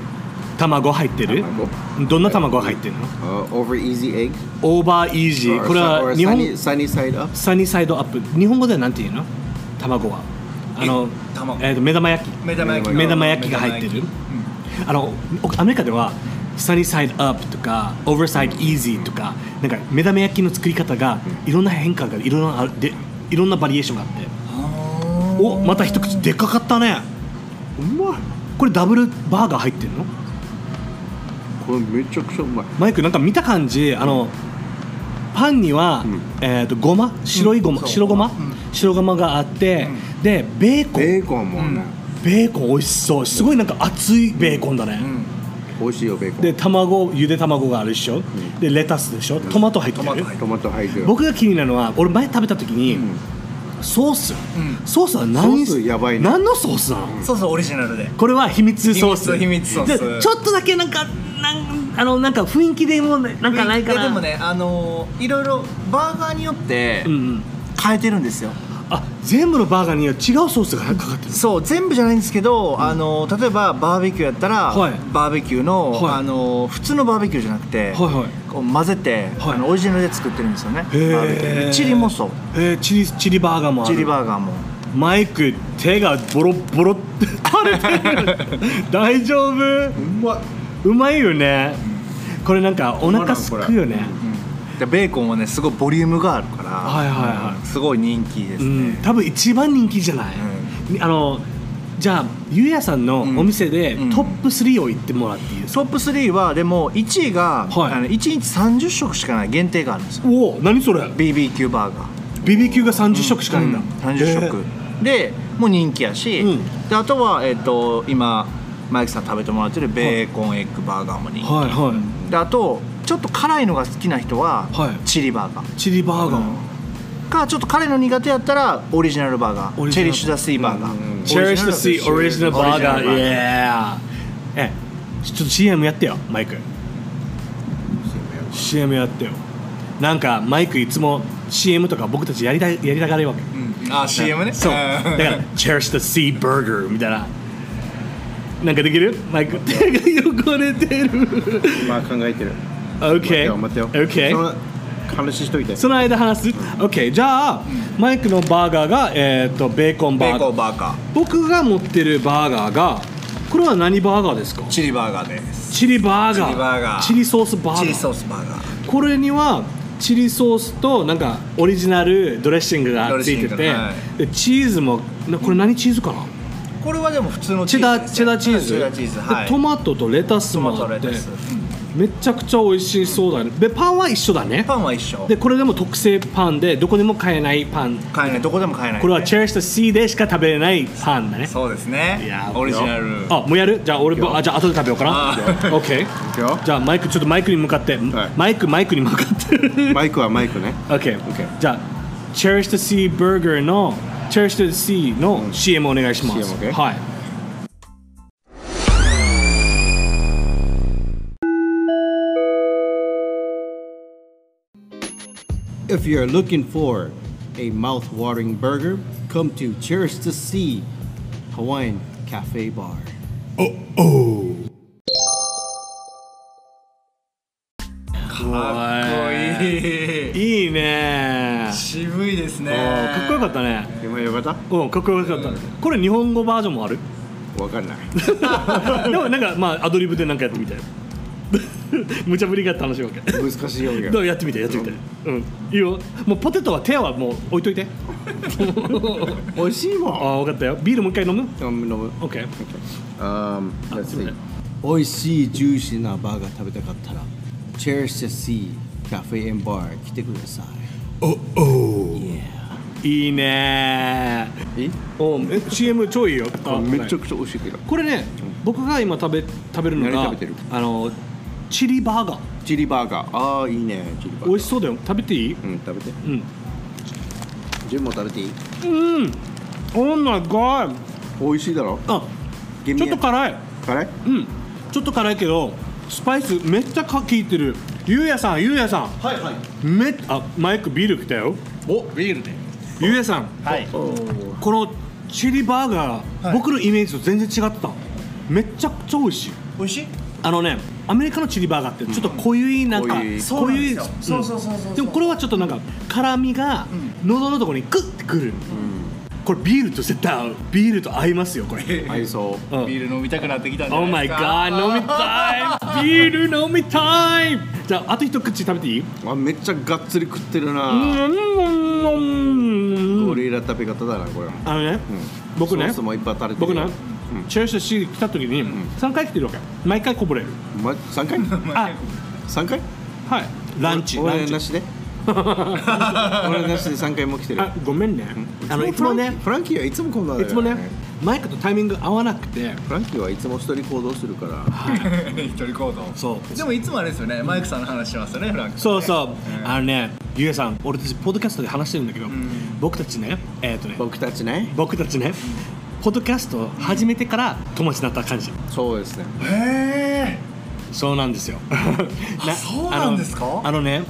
卵入ってる？卵。どんな卵が入ってるの？Uh, over easy egg over easy これは日本 sunny, sunny side up sunny side up 日本語ではなんて言うの？卵はあの卵えーと目玉焼き。目玉焼き。目玉焼きが入ってる。あのおアメリカではサニーサイドアップとかオーバーサイドイージーとかなんか目玉焼きの作り方がいろんな変化がいろんなあるでいろんなバリエーションがあって。おまた一口でかかったね。うまい。これダブルバーガー入ってるの？これめちゃくちゃうまい。マイクなんか見た感じあのパンには、うん。えー、とごま？白いごま、そう。白ごま、ん。白ごまがあって、でベーコン。ベーコンもね、ベーコン美味しそう。すごいなんか熱いベーコンだね、美味しいよベーコン。で卵ゆで卵があるでしょ、でレタスでしょ。トマト入ってる。トマト入ってる。僕が気になるのは俺前食べた時に、ん。ソース、ん。ソースは何ソースやばいね。何のソースなの、そうそうオリジナルで。これは秘密ソース。秘密秘密ソース。でちょっとだけなんかなんあのなんか雰囲気でもねなんかないかな。でもねあのーいろいろバーガーによってうんうん。変えてるんですよあ全部のバーガーには違うソースがかかってるそう全部じゃないんですけど、あの例えばバーベキューやったら、はい。バーベキューの、はい。あの普通のバーベキューじゃなくて、はいはい。こう混ぜて、はい。あのオリジナルで作ってるんですよねバへー。ーベキューチリもそう。えー、チリチリバーガーもある。チリバーガーも。マイク手がボロボロって垂れてる。*laughs* 大丈夫？うまい。うまいよね。これなんかお腹すくよねでベーコンはねすごいボリュームがあるから、はいはいはい。すごい人気ですうん。ね、多分一番人気じゃない、あのじゃあゆうやさんのお店でうん。トップ3を言ってもらっていいですか、トップ3はでも1位が、はい。あの1日30食しかない限定があるんですよ。おお何それ？BBQ バーガー。BBQ が30食しかないんだ、うん。30食、でもう人気やし、うん。であとは、えっと今マイクさん食べてもらってるベーコンエッグバーガーも人気、はいはい。であとちょっと辛いのが好きな人は、はい。チリバーガー。チリバーガー、かちょっと辛いの苦手やったらオリジナルバーガー。チェリッシュ・ザ・シーバーガー、うん Cherish the Sea Original Burger オリジナル。バーガー。Yeah えちょっと CM やってよマイク。CM やってよ。なんかマイクいつも CM とか僕たちやりたいやりたがるわけ。あ CM ね？そう。だから Cherish the Sea Burger みたいな。なんかできる？マイク。手が汚れてる。まあ考えてる OK 待ってよ待って OK よその話しといて。その間話す？OK じゃあマイクのバーガーが、えー、とベーコンバベーー。ガーコンバーガー。僕が持ってるバーガーがこれは何バーガーですか？チリバーガーです。チリバーガー。チリバーガー。チリソースバーガー。チリソースバーガー。これにはチリソースとなんかオリジナルドレッシングがついてて、ドレッシングはでチーズもなこれ何チーズかな、これはでも普通のチェダーチェダーチーズ？チェダーチーズではい。トマトとレタストマもあってトレタスめちゃくちゃ美味しそうだね。でパンは一緒だね。パンは一緒。でこれでも特製パンでどこでも買えないパン。買えない。どこでも買えない。これはチェリッシュと C でしか食べれないパンだね。そうですね。いやオリジナル。あもうやる？じゃあ俺あじゃあ後で食べようかな。*laughs* あ OK じゃあマイクちょっとマイクに向かって、マイクマイクに向かって。*laughs* マイクはマイクね。OK じゃあ Cherish the Sea Burger の Cherish the Sea の CM お願いします、CM OK はい If you're looking for a mouth-watering burger, come to Cherish the Sea Hawaiian Cafe Bar. かっこいい。いいね。渋いですね。かっこよかったね。今よかった？うんかっこよかった、これ日本語バージョンもある？わかんない。*laughs* でもなんかまあアドリブでなんかやってみて *laughs* 無茶ぶりが楽しいわけ難しいよどうやってみてやってみて。うん。いいよ。もうポテトは手はもう置いといて。*laughs* 美味しいあもん。分かったよ。ビールもう一回飲む？飲む飲む。OK Um, あ let's 美味しいジューシーなバーガー食べたかったら Cherish the Sea Cafe and Bar 来てください。いいね。いい？おえ？CM 超いいよ。あめちゃくちゃ美味しいけど。これね僕が今食べ食べるのが何食べてる？あのチリバーガー。チリバーガー。ああ、いいね。チリバーガー。美味しそうだよ。食べていい？うん、食べて。うん。ジュンも食べていい？うん。Oh my god 美味しいだろ？あちちょっと辛い。辛い？うん。ちょっと辛いけどスパイスめっちゃか効いてる。ゆうやさんゆうやさん。はいはい。めあマイクビール来たよ。おビールでゆうやさん。はい。このチリバーガー、はい。僕のイメージと全然違ってた。めっちゃくちゃ美味しい。美味しい？あのねアメリカのチリバーガーってちょっと濃ゆいなんか、うなん濃ゆいそうそうそうそうでもこれはちょっとなんか辛みが喉のところにグッてくる、これビールと絶対合う。ビールと合いますよこれ。合いそう。うん。ビール飲みたくなってきたんじゃ Oh な my いですか。God 飲みたい。ビール飲みたい。じゃああと一口食べていい？あめっちゃがっつり食ってるな。うん。ゴリラ食べ方だな、これ。あのね、僕ね。ソースもいっぱい垂れてる僕ね、うんチェルシーシー来た時に3回来てるわけ。毎回こぼれる。ま、3回？あ ?3 回？はい。ランチ。ランチ。*laughs* 俺なしで？俺なしで3回も来てる。あごめんね。あのいつもね。フランキーはいつもこんなだよいつもねマイクとタイミング合わなくて。フランキーはいつも一人行動するから。一人行動。そう。でもいつもあれですよね。マイクさんの話しますよねフランクそうそう。あのねゆうやさん俺たちポッドキャストで話してるんだけど、僕たちねえっ、とね僕たちね。僕たちねポッドキャスト始めてから友達になった感じ。そうですね。へえそうなんですよ。*laughs* なそうなんですか？あのあのね、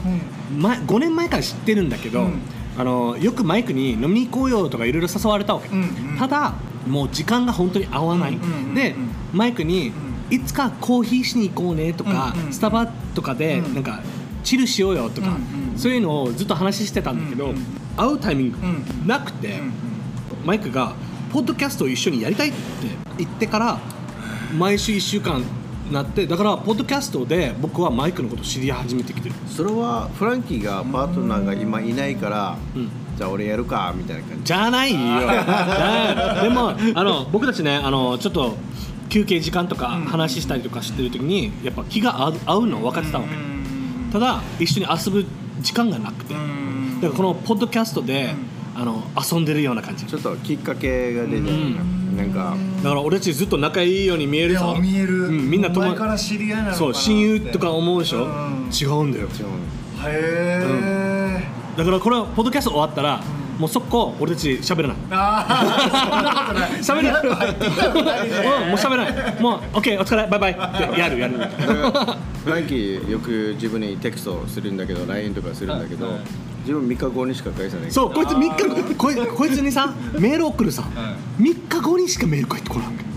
前5年前から知ってるんだけど、あのよくマイクに飲みに行こうよとかいろいろ誘われたわけ、うんうん。ただもう時間が本当に合わない、うんうんうんうんでマイクに、いつかコーヒーしに行こうねとか、うんうん。スタバとかでうん。なんかチルしようよとか、うんうんそういうのをずっと話してたんだけど、うんうん会うタイミングうんなくて、うん。マイクがポッドキャストを一緒にやりたいって言ってから毎週1週間なってだからポッドキャストで僕はマイクのことを知り始めてきてる。それはフランキーがパートナーが今いないから、うん。じゃあ俺やるかみたいな感じ。じゃないよ。*laughs* でもあの僕たちねあのちょっと休憩時間とか話したりとかしてる時にやっぱ気が合う合うの分かってたわけ。ただ一緒に遊ぶ時間がなくて。だからこのポッドキャストであの遊んでるような感じ。ちょっときっかけが出て、なんかだから俺たちずっと仲いいように見えいるぞ。や見える、うんみんな友前から知り合いなのそう親友とか思うでしょ、うん。違うんだよ。違う。のへえ、だからこれポッドキャスト終わったら、もう速攻俺たち喋らない。ああそんなことない。もう喋らない。もう OK お疲れバイバイ。*laughs* やるやる。ランキーよく自分にテクストするんだけど LINE とかするんだけど、自分3日後にしか返さない。そうこいつ3日こいこいつにさメール送るさ、3日後にしかメール返ってこないわけ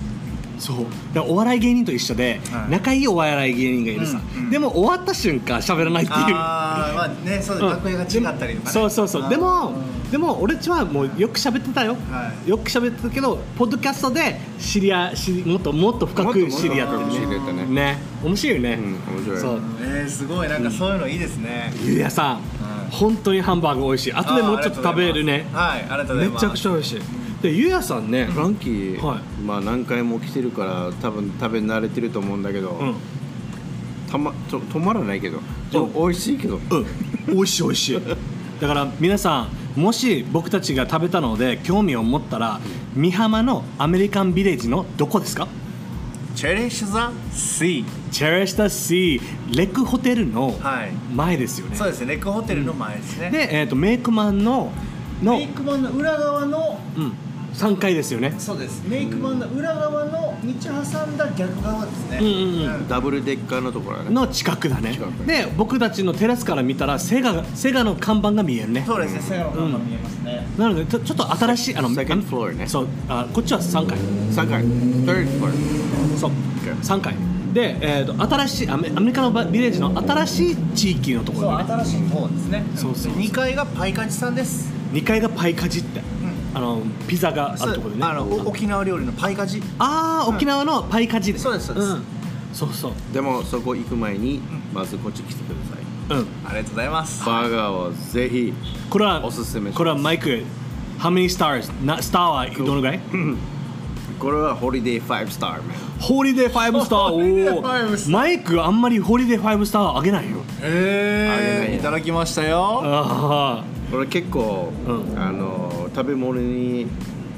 そう。だからお笑い芸人と一緒で、はい。仲いいお笑い芸人がいるさ、うんうん。でも終わった瞬間喋らないっていう。ああまあねそうだうん。楽屋が違ったりとかね。そうそうそう。でもうんでも俺たちはもうよく喋ってたよ、はい。よく喋ってたけどポッドキャストで知り合もっともっと深く知り合ってね。ね。面白いよね、うん面白い。そう。えー、すごい。なんかそういうのいいですね、ゆうやさん、本当にハンバーグ美味しい。後でもうちょっと食べるね。はいありがとうございます。めちゃくちゃ美味しい。でゆうやさんね、フランキー、はい。まあ何回も来てるから多分食べ慣れてると思うんだけど、うん。たまと止まらないけど。でも美味しいけど、うん、美味しい美味しい。だから皆さんもし僕たちが食べたので興味を持ったら美浜のアメリカンビレッジのどこですかチェリッシュ・ザ・シー。チェレクホテルのはい。前ですよね、そうですね。レックホテルの前ですね、で、えー、とメイクマンのの、メイクマンの裏側のうん、3階ですよね。そうです。メイクマンの裏側の道挟んだ逆側ですね。うんうんうん。ダブルデッカーのところだね。の近くだね。近く。で僕たちのテラスから見たらセガがセガの看板が見えるね。そうですね。セガの看板見えますね、なのでちょちょっと新しいあの Second floor ね。そう。あこっちは3階3階 third floor そう。3階で、えー、と新しいアメアメリカのバビレッジの新しい地域のとこそうろね新しい方ですね。そうそうそう。2階がパイカジさんです。2階がパイカジって、あのピザがあるところでね。あのお沖縄料理のパイカジ。あー沖縄のパイカジ。そうですそうです。ん。そうそう。でもそこ行く前にまずこっち来てください。うん。ありがとうございます。バーガーをぜひこれはおすすめこれはマイク How many stars? なスターはどのぐらい？*laughs* これはホリデー5スターホリデー5スター。お *laughs* ホリデーお5スター。マイクあんまりホリデー5スターあげないよ。えー、あげない。いただきましたよ。あこれ結構、うん。あの食べ物に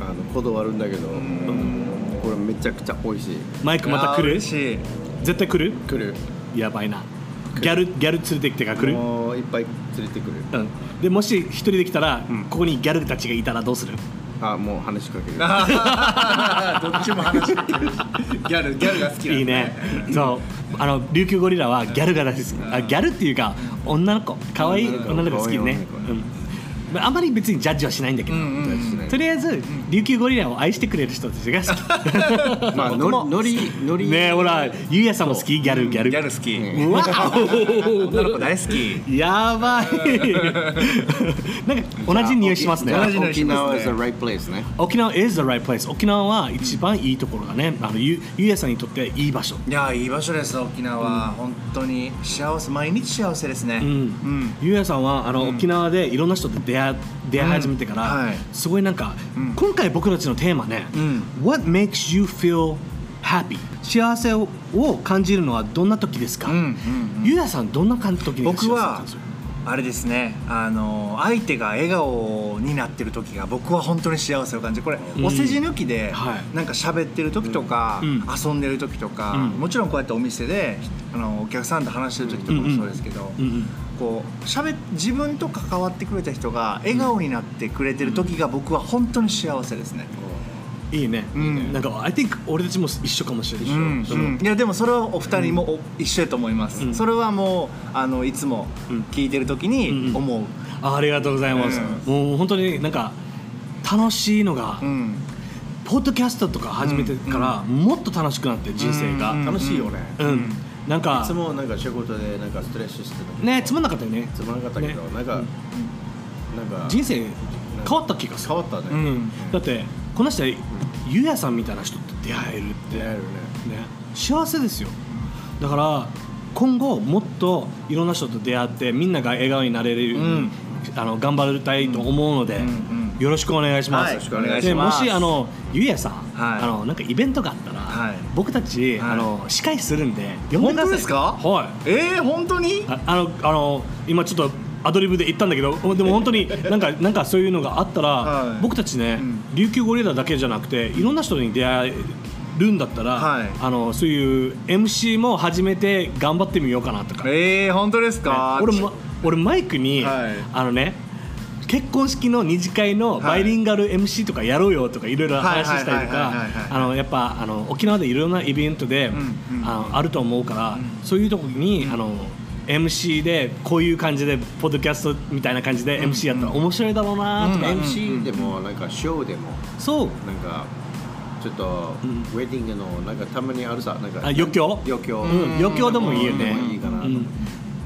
あのこだわるんだけど、これめちゃくちゃ美味しい。ーマイクまた来る？嬉しい。絶対来る？来る。やばいな。ギャルギャル連れてきてから来る？もういっぱい連れてくる。うん。でもし一人で来たら、ん。ここにギャルたちがいたらどうする？あもう話しかける。*laughs* どっちも話しかける。し *laughs* ギャルギャルが好きなんで。いいね。そう。あの琉球ゴリラはギャルが大好きあギャルっていうか女の子。可愛い女の子。好きねまああんまり別にジャッジはしないんだけど、うんうんとりあえず琉球ゴリラを愛してくれる人たちが好き。*laughs* まあ僕ものりのり。ねえほらゆうやさんも好き。ギャルギャル。ギャル好き。うわ。*laughs* 女の子大好き。やばい。*laughs* なんか同じ匂いしますね。同じ匂いし沖ますね縄 is the right place ね。沖縄 is the right place 沖縄は一番いいところだね。あのゆゆうやさんにとっていい場所。いやいい場所です沖縄、本当に幸せ。毎日幸せですね。うん。うん。ゆうやさんはあの、うん。沖縄でいろんな人と出会出会い始めてから、うんはい。すごいなんか、うん。今回僕たちのテーマね、うん。What makes you feel happy? 幸せを感じるのはどんな時ですか、ゆうやさんどんな感じ時に僕はあれですねあの相手が笑顔になってる時が僕は本当に幸せを感じる。これ、うん。お世辞抜きで、はい。なんか喋ってる時とか、うん。遊んでる時とか、うん。もちろんこうやってお店であのお客さんと話してる時とかもそうですけど、うんうんこうしゃべ自分と関わってくれた人が笑顔になってくれてる時が僕は本当に幸せですね。いいね、うん。なんか I think 俺たちも一緒かもしれない、うん。うん。いやでもそれはお二人もお一緒やと思います、うん。それはもうあのいつもうん。聞いてる時うんうん。に思う、あありがとうございます、うもう本当になんか楽しいのが、うん。ポッドキャストとか始めてから、もっと楽しくなって人生が、ううんん。楽しいよね、なんかいつもなんか仕事でなんかストレスしてた。ねつまんなかったよね。つまらなかったけど、ね。なんか、なんか人生変わった気がする。変わったね、うん、だってこの人はゆうやさんみたいな人と出会えるって。出会えるね。ね、幸せですよ。だから今後もっといろんな人と出会ってみんなが笑顔になれるようん。あの頑張りたいと思うので、うんうんよろしくお願いします、はいよろしくお願いします。しあのゆうやさん、はい。あのなんかイベントがあったら、はい。僕たち、はい。あの司会するんで呼んでくだですか？はい。えー、本当に？ああのあの今ちょっとアドリブで言ったんだけどでも本当に *laughs* なんかなんかそういうのがあったら、はい。僕たちね、うん。琉球ゴリラだけじゃなくていろんな人に出会えるんだったら、はい。あのそういう MC も始めて頑張ってみようかなとか、ねえー、本当ですか、俺も俺マイクに、はい。あのね結婚式の二次会のバイリンガル MC とかやろうよとかいろいろ話したりとかあのやっぱあの沖縄でいろんなイベントで、うんうん。あのあると思うから、そういうとこに、あの MC でこういう感じでポッドキャストみたいな感じで MC やったら面白いだろうなとか、うん。MC でもなんかショーでもそう。なんかちょっとん。ウェディングのなんかたまにあるさなんかあ余興？余興、うん、余興でもいいよね。いいかなと、うん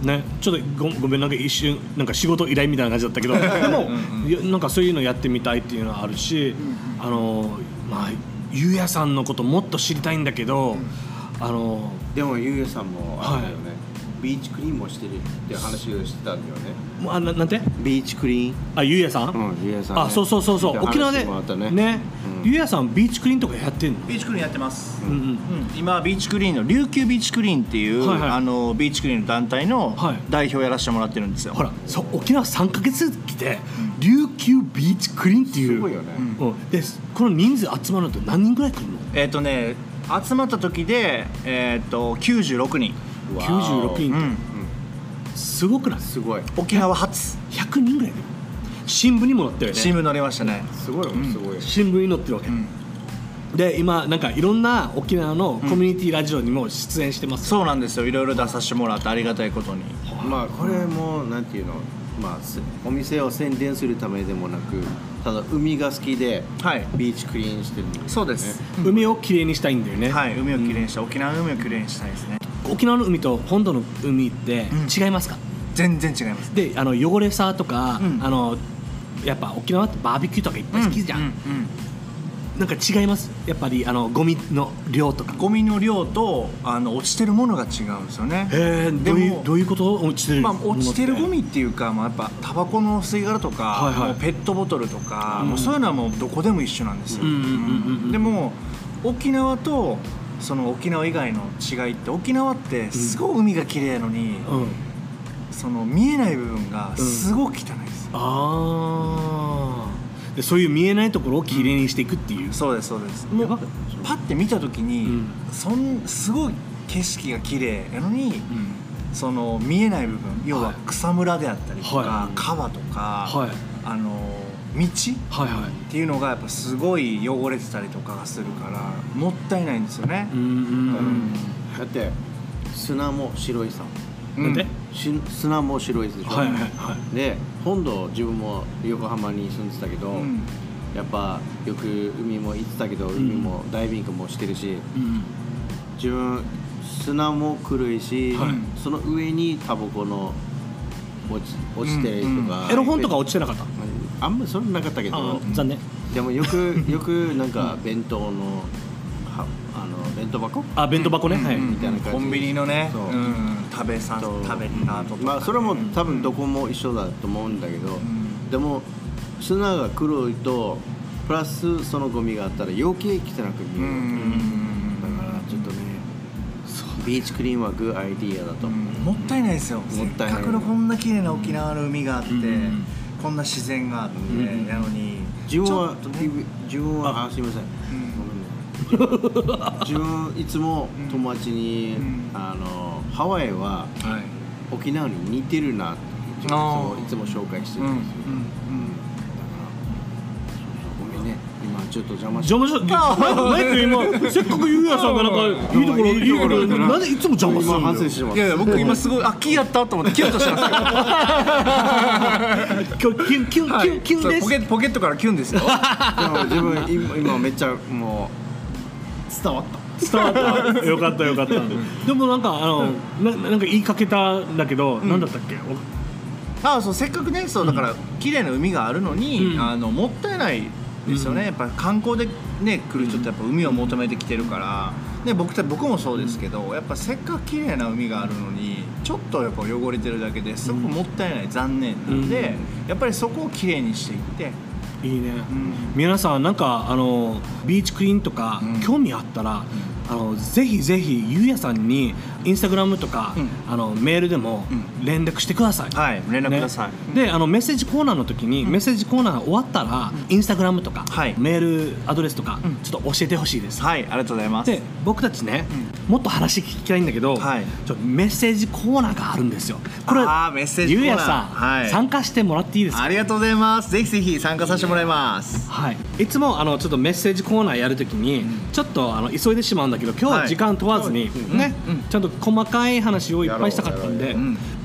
ね、ちょっとごごめんなんか一瞬なんか仕事依頼みたいな感じだったけど *laughs* でもいやなんかそういうのやってみたいっていうのはあるし、あのまあゆうやさんのこともっと知りたいんだけど、あのでもゆうやさんもあれだよね、ビーチクリーンもしてるって話をしてたんだよね。もうあななんて？ビーチクリーン。あゆうやさん、うんゆうやさんね。あそうそうそうそう。沖縄でもあったね。ね。うん。ゆうやさんビーチクリーンとかやってんの、ビーチクリーンやってます、うんうん。うん、今ビーチクリーンの琉球ビーチクリーンっていう、はいはい。あのビーチクリーンの団体のはい。代表やらせてもらってるんですよ、ほらそう沖縄3か月来て、琉球ビーチクリーンっていう。すごいよね、うん、でこの人数集まると何人ぐらい来るの？えっ、とね集まった時でえっ、と96人、わー96人ってうん、すごくない？すごい。沖縄初。100人ぐらい新聞にも載ってるよね。新聞載りましたね。すごいよすごい。よ、新聞に載ってるわけ、ん。で今なんかいろんな沖縄のコミュニティラジオにも出演してます、そうなんですよ。いろいろ出させてもらってありがたいことに。まあこれもなんていうの？まあせお店を宣伝するためでもなくただ海が好きではい。ビーチクリーンしてるね。そうです、海をきれいにしたいんだよね、はい海をきれいにした、沖縄の海をきれいにしたいですね沖縄の海と本土の海ってうん。違いますか、全然違います。であの汚れさとか、うん。あのやっぱ沖縄ってバーベキューとかいっぱい好きじゃん、なんか違います？やっぱりあのゴミの量とか。ゴミの量とあの落ちてるものが違うんですよね。へえどういうどういうこと？落ちてるまあ、落ちてるゴミミっていうか、まあ、やっぱタバコの吸い殻とか、はいはい。もうペットボトルとか、うん。もうそういうのはもうどこでも一緒なんですよ、でも沖縄とその沖縄以外の違いって沖縄ってすごい海が綺麗なのに、うん。その見えない部分がすごく汚いです、ああでそういう見えないところをきれいにしていくっていう、そうですそうです。もうパッて見た時に、うん。そんすごい景色が綺麗なのに、その見えない部分要は草むらであったりとか、はい。川とか、はい。あの道？はいはい。っていうのがやっぱすごい汚れてたりとかがするからもったいないんですよね。う、んうんうん。だって砂も白いさ。うん。砂も白いでしょ、はいはいはい。で本土自分も横浜に住んでたけど、うん。やっぱよく海も行ってたけど、海もダイビングもしてるしうん自分砂も黒いし、はい。その上にタバコの落ち落ちてるとか、エロ本とか落ちてなかった？あんまりそれなかったけあど残念。でもよく *laughs* よくなんか弁当のはあの弁当箱？あ弁当箱ね、はい、うんみたいな感じ。コンビニのね、そう。うん。食べさそう。食べた後とか、まあそれも多分どこも一緒だと思うんだけど、ん。でも砂が黒いとプラスそのゴミがあったら余計汚く見える、うんだからちょっとねビーチクリーンはグッアイディアだと。思う、もったいないですよ。もったいない。せっかくのこんな綺麗な沖縄の海があって、んこんな自然があって、んなのに自分は自分はあすみません、ごめんね。自分いつも友達に、うん。あのハワイははい。沖縄に似てるなっていつあも紹介してるんですよ、ちょっと邪魔し。て邪魔しマイクマイク今せっかくゆうやさんがなんかいいところいいところなんでいつも邪魔する今反の？よ省してますいやいや僕今すごいあキーやったと思ってキュンとしたんですよ。*laughs* 今日キュンキュンキュンキュンです。ポケポケットからキュンですよ。自分今今めっちゃもう伝わった。伝わった。よかったよかった。でもなんかあのななんか言いかけたんだけどなんだったっけ？あそうせっかくねそうだから綺麗な海があるのに、うん。あのもったいないですよね、やっぱり観光でね来る人ってやっぱ海を求めてきてるから、ね、僕た僕もそうですけど、やっぱせっかく綺麗な海があるのにちょっとやっぱ汚れてるだけですごくもったいない残念なので、やっぱりそこを綺麗にしていって、いいね。うん。皆さんなんかあのビーチクリーンとかうん。興味あったら、あのぜひぜひゆうやさんにインスタグラムとか、うん。あのメールでもう連絡してください、はい連絡ください、ね。であのメッセージコーナーの時に、メッセージコーナーが終わったら、インスタグラムとか、はい。メールアドレスとか、うん。ちょっと教えてほしいです、はいありがとうございます。で僕たちね、もっと話聞きたいんだけど、はい。ちょっとメッセージコーナーがあるんですよ。これあーメッセージコーナー。ゆうやさん、はい。参加してもらっていいですか？ありがとうございます。ぜひぜひ参加させてもらいます。はい、いつもあのちょっとメッセージコーナーやるときに、ちょっとあの急いでしまうんだけど今日は時間問わずに、ね、ちゃんと細かい話をいっぱいしたかったんで、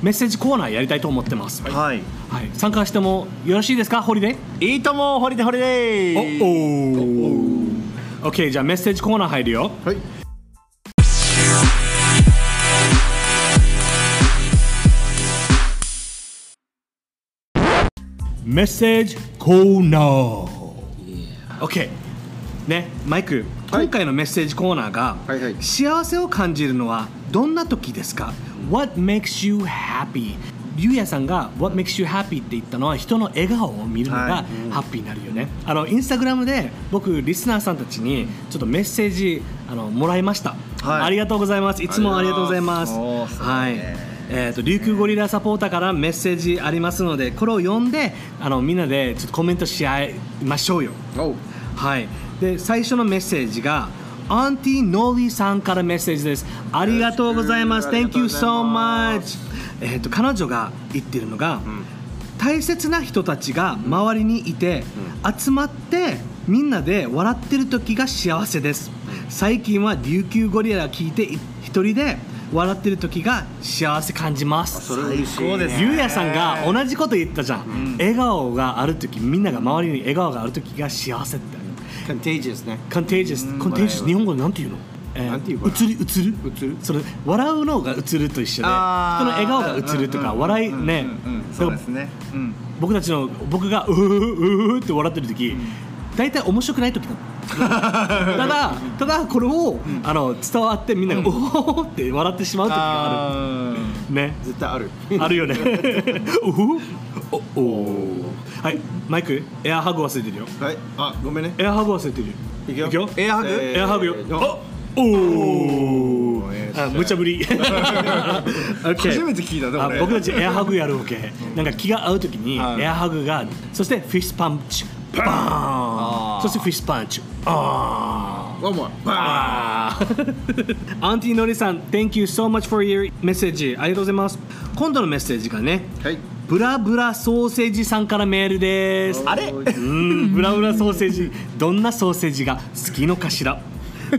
メッセージコーナーやりたいと思ってます、はい。はい。参加してもよろしいですか？ホリデーいいともホリデーホリデー。おお OK じゃあメッセージコーナー入るよ。はい。メッセージコーナー。OK ねマイク、はい今回のメッセージコーナーが、はいはい。幸せを感じるのはどんな時ですか？What makes you happy? ゆうやさんが What makes you happy って言ったのは人の笑顔を見るのがはい。ハッピーになるよね、あのインスタグラムで僕リスナーさんたちにちょっとメッセージあのもらいました、はい。ありがとうございます。いつもありがとうございます。はい。えー、と琉球ゴリラサポーターからメッセージありますのでこれを読んであのみんなでちょっとコメントし合いましょうよ。はいで最初のメッセージがアンティノーリーさんからメッセージです。ありがとうございます。Thank you so much えっ、と彼女が言ってるのが、大切な人たちが周りにいて、集まってみんなで笑ってる時が幸せです。最近は琉球ゴリラ聞いてい一人で笑ってる時が幸せ感じます。それ嬉しい最高ですゆうやさんが同じこと言ったじゃん、笑顔がある時みんなが周りに笑顔がある時が幸せって contagious ね。Contagious contagious 日本語でなんて言うの？えなんう映る？映る？映る？それ笑うのが映ると一緒で人の笑顔が映るとかうん笑いね。うんうんうん。そうですね。うん。僕たちの僕がうーうーって笑ってる時大体面白くない時だた。だ *laughs* ただこれをあの伝わってみんながおおって笑ってしまう時がああるね。絶対ある。あるよね。*laughs* おふ？おおはい。マイクエアハグ忘れてるよ。はい。あごめんね。エアハグ忘れてるよ。いくよ。いくよ。エアハグ？えーエアハグよ。あおおえあ、無茶ぶり。初 *laughs* 初めて聞いたね。俺僕たちエアハグやるわけ。なんか気が合うときにはい。エアハグが、そしてフィッシュパンチ、バー。ン。そしてフィッシュパンチ、あー。One more あー。アンティノリさん、Thank you so much for your message ありがとうございます。今度のメッセージがね、はい。ブラブラソーセージさんからメールです。あれうん、ブラブラソーセージ、どんなソーセージが好きのかしら。*laughs* ブ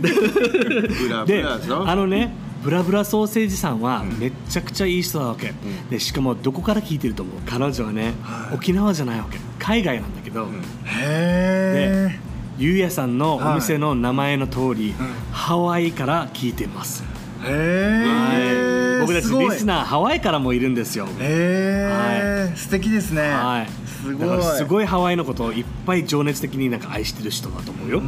ラブでラであのねブラブラソーセージさんはめっちゃくちゃいい人なわけ、でしかもどこから聞いてると思う？彼女はね、沖縄じゃないわけ。海外なんだけど、へでゆうやさんのお店の名前の通り、ハワイから聞いてます、えへえ僕たちリスナーハワイからもいるんですよ、へえ素敵ですね。はい、すごい。すごいハワイのことをいっぱい情熱的になんか愛してる人だと思うよ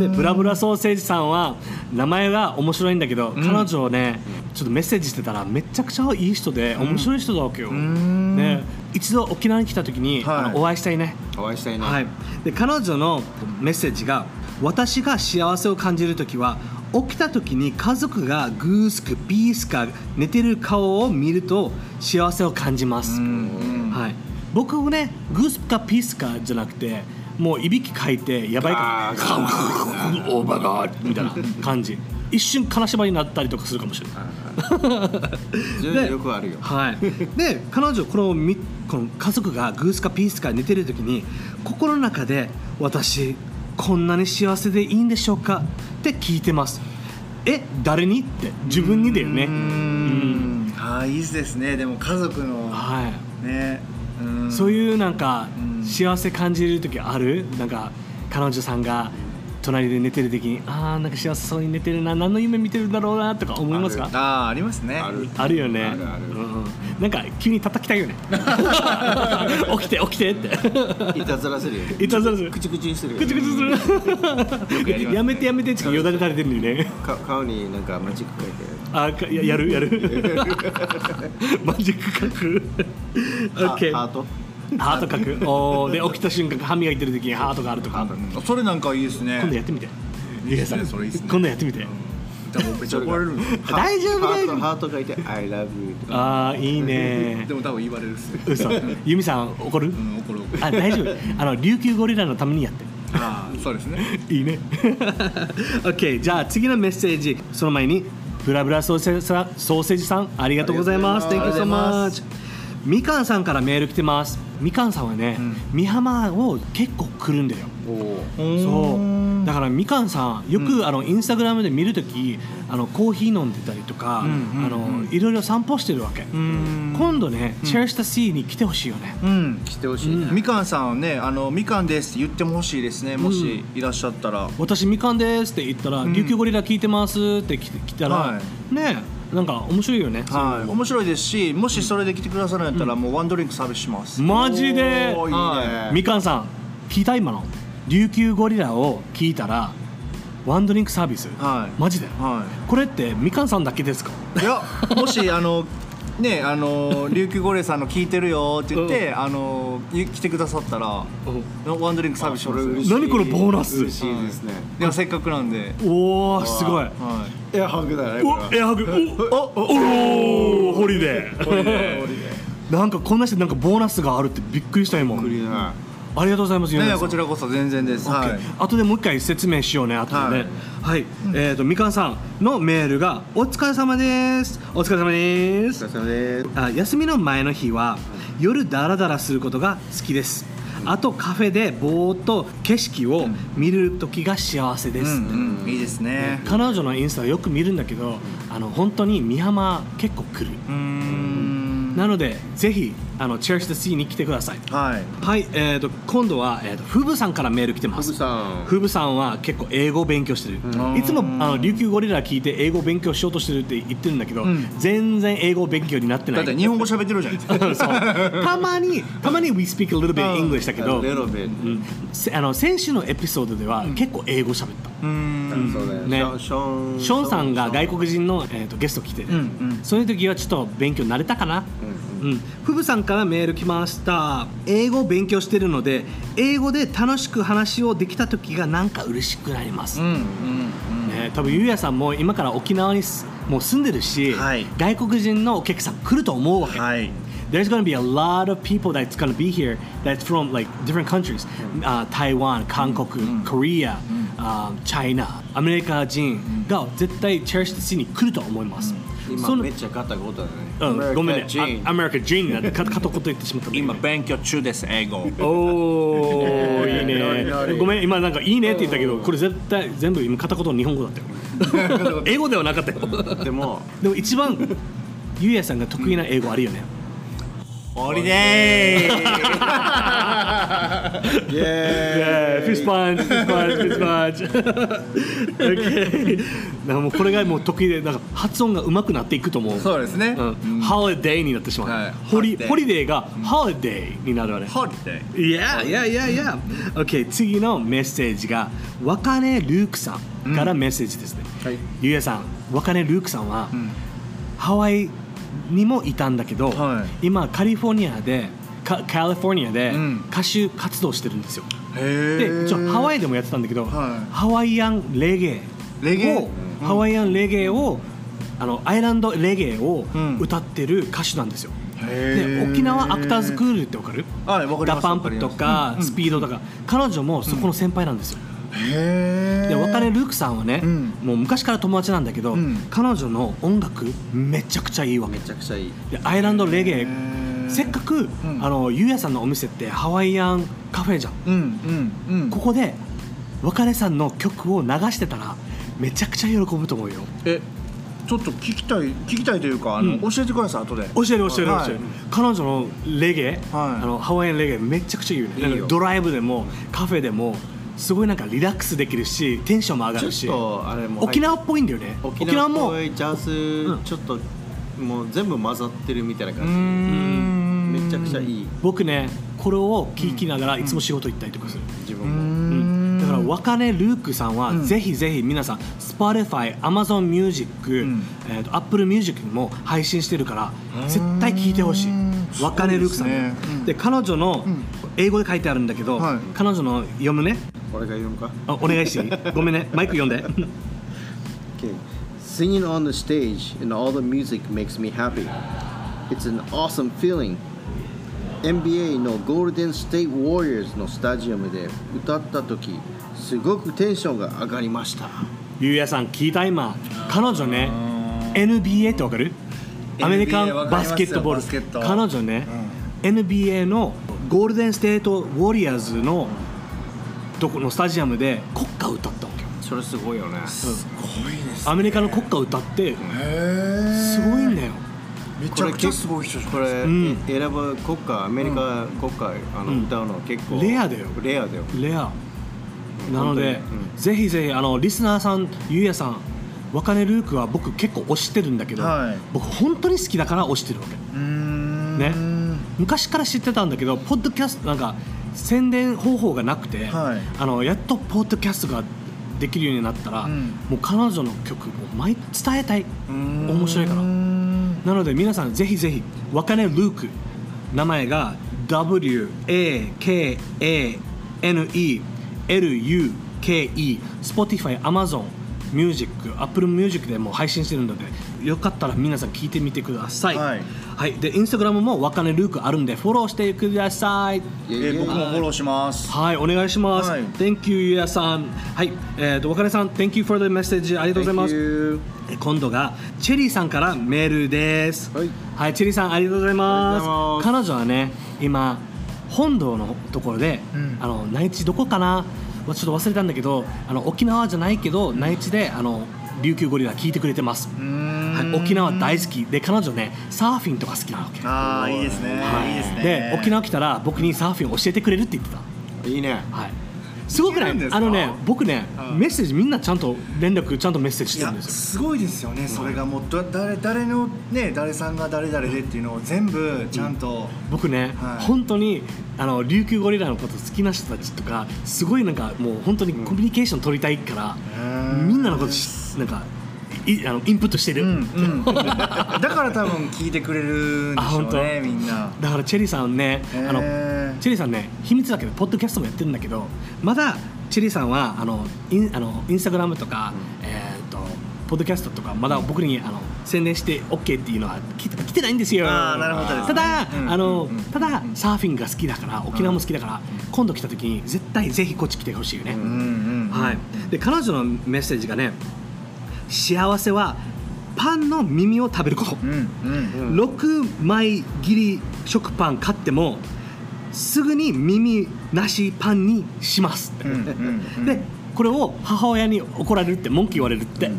でブラブラソーセージさんは名前が面白いんだけど、彼女をねちょっとメッセージしてたらめちゃくちゃいい人で面白い人だわけよ、ね、一度沖縄に来た時に、はい。あのお会いしたいね。お会いしたいなはい、で彼女のメッセージが私が幸せを感じる時は起きた時に家族がグースかピースか寝てる顔を見ると幸せを感じます、はい、僕もねグースかピースかじゃなくてもういびきかいてやばいあか。らオーバーガーみたいな。*laughs* 感じ。一瞬金縛りになったりとかするかもしれない。*laughs* 全然よくあるよ。*laughs* はい、で彼女このみこの家族がグースかピースか寝てる時に心の中で私こんなに幸せでいいんでしょうかって聞いてます。え誰に？って自分にだよね。うーん。ああいいですね。でも家族のはい。ねうん。そういうなんかうん幸せ感じる時ある？なんか彼女さんが隣で寝てる時にああなんか幸せそうに寝てるな何の夢見てるんだろうなとか思いますか？ああありますね。ある。あるよね。あるある。うんうん。なんか急に叩きたいよね。*laughs* 起きて起きてって。いたずらするよね。いたずらする。口々にするよくちくちする。くやめてやめてってよだれ垂れてるのにね。か顔になんかマジック書いて。あかややるやる。*laughs* マジック書く。OK ハート？ハート書く。おー。で起きた瞬間歯磨いてる時にハートがあるとか。うんそれなんかいいですね。今度やってみて。いいですねそれいいですね。今度やってみて。でもめっちゃ怒られるの。大丈夫ハー大丈夫トハート書いて I love you とか。ああいいね。でも多分言われるっす。ね嘘。ユミさん怒る？うん怒る怒る。あ大丈夫。あの琉球ゴリラのためにやってああそうですね。いいね。OK じゃあ次のメッセージ。その前にブラブラソーセージさんソーセージさんありがとうございます。あり Thank が you と so うございま much みかんさんからメール来てますみかんさんはね、美浜を結構来るんだよ。そう。だからみかんさんよく、あのインスタグラムで見るときあのコーヒー飲んでたりとか、んうんあのいろいろ散歩してるわけ、うん。今度ね、チェアスタシーに来てほしいよね、うん。来てほしいなみかんさんねあのみかんですって言ってもほしいですね。もしいらっしゃったら、私みかんですって言ったら、琉球ゴリラ聞いてますって来たら、はねなんか面白いよね、はい、面白いですしもしそれで来てくださるんやったら、もうワンドリンクサービスします、マジで？おーいいね。はみかんさん聞いた今の？琉球ゴリラを聞いたらワンドリンクサービス、はい。マジで？はこれってみかんさんだけですか？いいやもしあのねあの琉球ゴリラさんの聞いてるよって言って、あのい来てくださったらワンドリンクサービスします何これボーナス嬉しいですね。いやせっかくなんで、おおすごい。はエアハグだねエアハグ。おおおホリデー。なんかこんなしてなんかボーナスがあるってびっくりした今。クリアありがとうございますい、ねユネさん。こちらこそ全然です、はい。後でもう一回説明しようね後でね。ははい。い、えっ、とみかんさんのメールが「お疲れ様です。お疲れ様です。お疲れ様です。あ休みの前の日は夜ダラダラすることが好きです。あとカフェでぼーっと景色を見る時が幸せです、うんうん、いいですね。彼女のインスタよく見るんだけどあの本当に美浜結構来る。うーんなのでぜひあのチェアスタシーに来てください。はい。はい、えー、と今度は、えー、とフブさんからメール来てます。フブさん。フブさんは結構英語を勉強してる、ん。いつもあの琉球ゴリラ聞いて英語を勉強しようとしてるって言ってるんだけど、ん。全然英語勉強になってない。だって日本語喋ってるじゃないですかたまにたまに We speak a little bit うん。English だけど、うん。せあの先週のエピソードでは結構英語喋った、うーん。そうだよねショーンショーンさんが外国人の、えー、とゲスト来て、うんうん。そういう時はちょっと勉強慣れたかな、うん、フブさんからメール来ました。英語を勉強してるので英語で楽しく話をできた時がなんか嬉しくなります、うんうんね、多分ゆうやさんも今から沖縄にすもう住んでるし、はい。外国人のお客さん来ると思うわけ、はい。There's going to be a lot of people that's going to be here that's from like different countries、uh, 台湾韓国、Korea、uh, China アメリカ人が絶対チェアシティシーに来ると思います、今めっちゃ片言だね。うん、ごめんね。アメリカ人になってか片言言ってしまった今勉強中です英語。おーいいね。ごめん今なんかいいねって言ったけどこれ絶対全部今片言日本語だったよ。英語ではなかったよでもでも一番ゆうやさんが得意な英語あるよねホリデーイエ Yeah, fist punch, fist punch, fist punch. *laughs* okay. だからもうこれがもう得意で、なんか発音が上手くなっていくと思う。そうですねうん、ホリデーになってしまう。はいホリホリデーがホリデーになるわね。ホリデー Yeah, yeah, yeah, yeah. OK、次のメッセージが、若根ルークさんからメッセージですね。はいゆうやさん、若根ルークさんは、ハワイにもいたんだけど、は今カリフォルニアで、カカリフォルニアでうん。歌手活動してるんですよ。へでちょハワイでもやってたんだけど、はい。ハワイアンレゲエレゲエ？を、ハワイアンレゲエをあのアイランドレゲエをうん。歌ってる歌手なんですよ。で沖縄アクターズスクールってわかる？はいわかダパンプとかうん。スピードとか、彼女もそこの先輩なんですよ。へで若根ルークさんはね、うん。もう昔から友達なんだけど、うん。彼女の音楽めちゃくちゃいいわけ。めちゃくちゃいい。でアイランドレゲエせっかく、ん。あのゆうやさんのお店ってハワイアンカフェじゃん。うんうんうん。ここで若根さんの曲を流してたらめちゃくちゃ喜ぶと思うよ。えちょっと聞きたい聞きたいというかあの、うん。教えてください後で。教える教える教える、はい彼女のレゲエ、はい。あのハワイアンレゲエめちゃくちゃいいよね。ドライブでもカフェでもすごいなんかリラックスできるしテンションも上がるし沖縄っぽいんだよね。沖縄っもジャズ、んちょっともう全部混ざってるみたいな感ん。じめちゃくちゃいい。僕ねこれを聞きながらいつも仕事行ったりとかする、自分も。だから若根ルークさんはうん。ぜひぜひ皆さん Spotify、Amazon Music、ん。えーと Apple Music にも配信してるから絶対聞いてほしい。うん若根ルークさんで彼女のん。英語で書いてあるんだけど、はい。彼女の読むね俺が言うのか。あお願いしていい？ごめんね。マイク読んで。Okay. Singing on the stage and all the music makes me happy. It's an awesome feeling. NBA のゴールデンステイウォリアーズのスタジアムで歌った時すごくテンションが上がりました。ゆうやさん聞いた今？彼女ね。NBA ってわかる？アメリカンバスケットボール。バスケット。彼女ね、NBA のゴールデンステートウォリアーズのどこのスタジアムで国歌を歌ったわけよ。それすごいよね。すごいですアメリカの国歌を歌ってすごいんだよ。めちゃくちゃすごい人じゃん。これ、ん。選ぶ国歌アメリカ国歌、あのうん。歌うの結構レアだよ。レアだよ。レア。なので、うん。ぜひぜひあのリスナーさんゆうやさん若根ルークは僕結構推してるんだけど、はい。僕本当に好きだから推してるわけ。うーん。ね。昔から知ってたんだけどポッドキャストなんか宣伝方法がなくて、はい。あのやっとポッドキャストができるようになったら、うん。もう彼女の曲も毎伝えたい。面面白いから。なので皆さんぜひぜひ若根ルーク名前が WAKANELUKE Spotify、Amazon Music、Apple Music でも配信してるのでよかったら皆さん聞いてみてください。はいはい、で、インスタグラムも若根ルークあるんでフォローしてください。いえー僕もフォローしますはい、お願いします。はい Thank you, ゆうやさん。はい、えーと、若根さん、Thank you for the message. ありがとうございます。今度がチェリーさんからメールです。はいチェリーさんありがとうございます。彼女はね、今本堂のところで、うんあの内地どこかな、ちょっと忘れたんだけど、あの沖縄じゃないけど内地であの琉球ゴリラ聞いてくれてます。沖縄大好き。で彼女ねサーフィンとか好きなわけ。ああいいですね、はい。いですね。で沖縄来たら僕にサーフィン教えてくれるって言ってた。いいね。はい。すごくない？あのね僕ね、うんメッセージみんなちゃんと連絡ちゃんとメッセージしてるんですよ。すごいですよね。それがもうだ誰誰のね誰さんが誰々でっていうのを全部ちゃんと、僕ね、はい。本当にあの琉球ゴリラのこと好きな人たちとかすごいなんかもう本当にコミュニケーション取りたいから、うん。みんなのことしなんかいあのインプットしてる、うんうん、*laughs* だから多分聞いてくれるんでしょうねみんな。だからチェリーさんね、あのチェリーさんね秘密だけどポッドキャストもやってるんだけどまだチェリーさんはあのインあのインスタグラムとか、えー、とポッドキャストとかまだ僕にあの宣伝して OK っていうのは来て来てないんですよ。あーなるほどですね。ただ、うんあのうんただサーフィンが好きだから沖縄も好きだから、今度来た時に絶対ぜひこっち来てほしいよね、うんうん。はい、で彼女のメッセージがね幸せはパンの耳を食べること、うんうん。6枚切り食パン買ってもすぐに耳なしパンにします。うんうんうん。でこれを母親に怒られるって文句言われるって、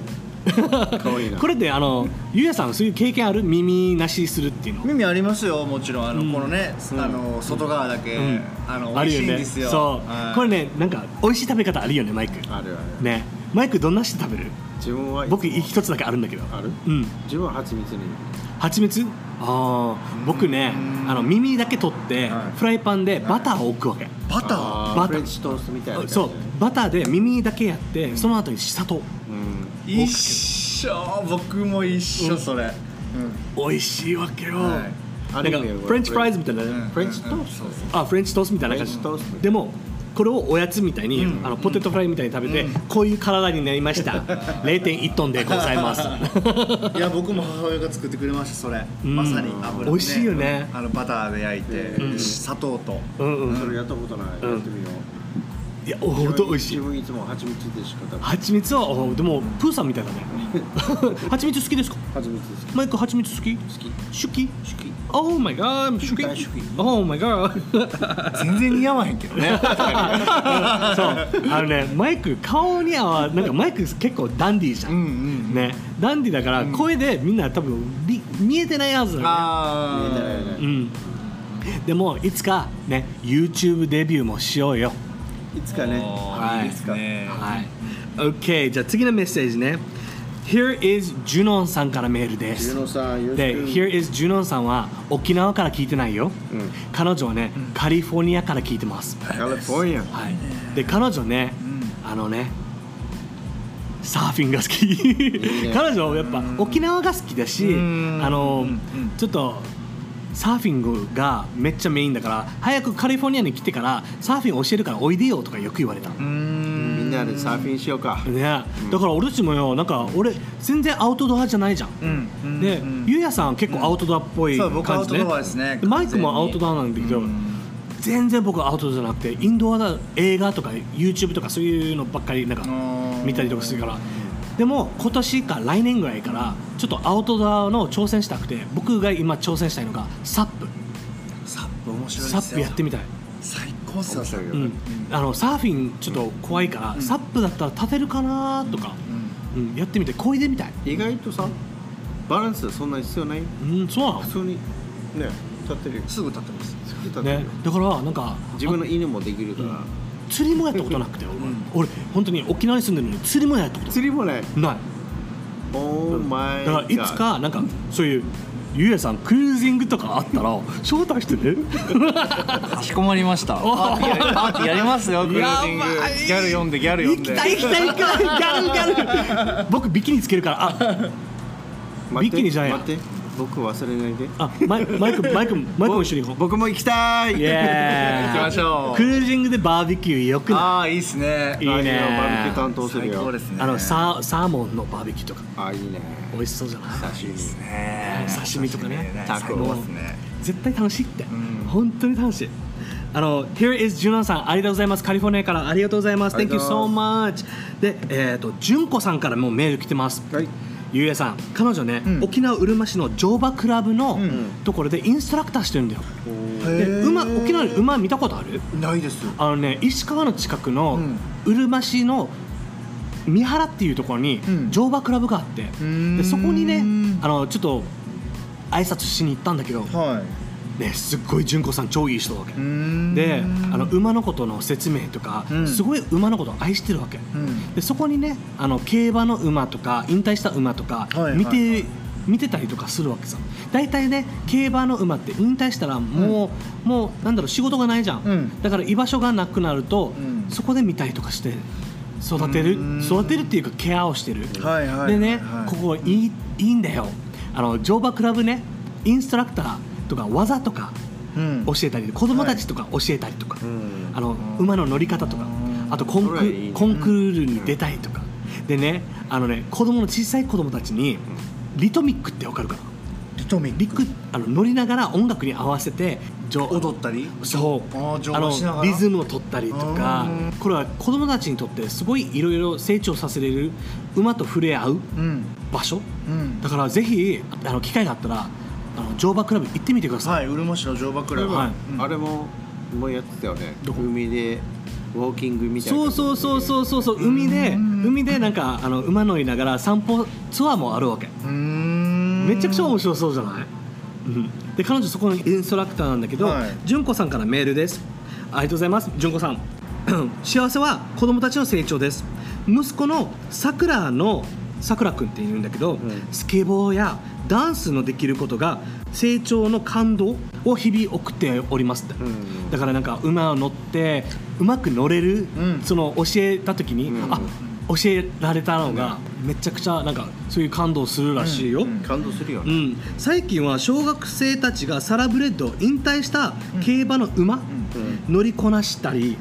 かわいいな。これってあのゆうやさんそういう経験ある耳なしするっていうの？耳ありますよもちろん。あの、うん。このね、あの外側だけ、うん。あの美味しいんですよ。そう、はい。これねなんか美味しい食べ方あるよねマイク。あるある。ね。マイクどんなして食べる？自分は僕一つだけあるんだけど。ある？うん。自分は蜂蜜に。蜂蜜？ああ僕ねあの耳だけ取って、はい。フライパンでバターを置くわけ。バター？あバター。ーフレンチトーストみたいなそう。バターで耳だけやってその後に砂糖。うん。一緒。僕も一緒それ、美味しいわけよ、はい。なんかあるよフレンチフライズみたいなね、うん。フレンチトースト。あフレンチトーストみたいな感じ。でもこれをおやつみたいに、あのポテトフライみたいに食べて、こういう体になりました。*laughs* 0.1トンでございます。いや僕も母親が作ってくれましたそれ、うん。まさに油で、ね、美味しいよね。あのバターで焼いて、うん。砂糖と。うんうん。それやったことない、うんやってみよういや本当美味しい。自分いつも蜂蜜でしか食べない。蜂蜜はおでもプーさんみたいだね。*laughs* 蜂蜜好きですか？蜂蜜です。マイク蜂蜜好き？好き。好き？好き。Oh my god 好き。大好き。Oh my god 全然似合わへんけどね。*laughs* そう。あのねマイク顔にはなんかマイク結構ダンディーじゃん、うんうんね。ダンディーだから声でみんな多分り見えてないはずだよね。あ見えてないうん。でもいつかね YouTube デビューもしようよいつかね。はい。いいですね。はい。OK じゃあ次のメッセージね。Here is ジュノンさんからメールでジュす。ノさんで Here is ジュノンさんは沖縄から聞いてないよ、うん。彼女はね、カリフォルニアから聞いてます。カリフォルニアはい、で彼女ね、あのねサーフィンが好き。ね。彼女やっぱ沖縄が好きだしん。あのうん。ちょっとサーフィングがめっちゃメインだから早くカリフォルニアに来てからサーフィン教えるからおいでよとかよく言われた、みんなでサーフィンしようか。ね、だから俺たちもよなんか俺全然アウトドアじゃないじゃん、うん。うん。で、うん。ゆうやさん結構アウトドアっぽいそう僕ア感じね。ウトドアですね。マイクもアウトドアなんだけど、全然僕はアウトドアじゃなくてインドアだ映画とか YouTube とかそういうのばっかりなんかうん見たりとかするからでも今年か来年ぐらいからちょっとアウトドアの挑戦したくて僕が今挑戦したいのがサップ。サップ面白いサですよ。ップやってみたい、最高っすようん、あのサーフィンちょっと怖いから、サップだったら立てるかなとか、うん、やってみて漕いでみたい。意外とさバランスそんな必要ない？うんそうなの？普通にね立ってるよ。すぐ立ってます。立ってるよ。ね、だからなんか自分の犬もできるから釣りもやったことなくて、俺俺本当に沖縄に住んでるのに釣りもやったこと。釣りもない。ない。オーマイだからいつかなんかそういうゆうやさんクルージングとかあったら招待してね。かしこまりました。パーティーやりますよクルージング。ギャル呼んでギャル呼んで。行きたい行きたい行きたいギャルギャル。僕ビキニつけるから。あ待って。ビキニじゃんや。待って僕忘れないで。あマイマイクマイクマイクも一緒に行こう。僕も行きたい。イエー。イ行きましょう。クルージングでバーベキューよくない？ああいいっすね。いいね。バーベキュー担当する最よ高ですね。あのサーサーモンのバーベキューとか。あいいね。美味しそうじゃない？刺身ね。刺身とかね。タコですね。絶対楽しいって、ん。本当に楽しい。あの Here is ジュノさん。ありがとうございます。カリフォルニアからありがとうございます。Thank が you so much でえっ、と純子さんからもメール来てます。はいゆうやさん彼女ね、うん。沖縄うるま市の乗馬クラブのん。ところでインストラクターしてるんだよ、へでー馬沖縄に馬見たことある？ないです。あのね石川の近くのうん。うるま市の三原っていうところにうん。乗馬クラブがあって、んでそこにねあのちょっと挨拶しに行ったんだけど、はね、すっごい純子さん超いい人だわけ。いうん。であの馬のことの説明とか、うん。すごい馬のことを愛してるわけ、うん。でそこにねあの競馬の馬とか引退した馬とかはい見て,、はいはい。見てたりとかするわけさ。大体ね競馬の馬って引退したらもう、もうなんだろう仕事がないじゃん、うん。だから居場所がなくなると、うん。そこで見たりとかして育てる。うん。育てるっていうかケアをしてる、はいはいでね、はい。ここいいいいんだよ。あの乗馬クラブねインストラクターとか技とかうん。教えたり子供たちとか教えたりとか、うん。あの馬の乗り方とかあとコンクいいね。コンクールに出たりとか。でねあのね子供の小さい子供たちにリトミックってわかるかな？リトミッリクあの乗りながら音楽に合わせて踊ったり？そう。あのリズムを取ったりとかうん。これは子供たちにとってすごいいろいろ成長させれる馬と触れ合ううん。場所？うん。だからぜひあの機会があったらあの乗馬クラブ行ってみてください、はいうるま市の乗馬クラブ。はい。うん。あれももうやってたよね。海でウォーキングみたいな。そうそうそうそうそうそう。海でうん。海でなんかあの馬乗りながら散歩ツアーもあるわけ。めちゃくちゃ面白そうじゃない、うん、で彼女そこのインストラクターなんだけど、はい。純子さんからメールです。ありがとうございます。純子さん。*clears throat* 幸せは子供たちの成長です。息子のさくらのさくらくんって言うんだけど、スケボーやダンスのできることが成長の感動を日々送っておりますって、ん。だからなんか馬を乗ってうまく乗れる、うん。その教えた時に、うん。あ教えられたのがめちゃくちゃなんかそういう感動するらしいよ、うん。感動するよね。うん、最近は小学生たちがサラブレッド引退した競馬の馬、乗りこなしたり、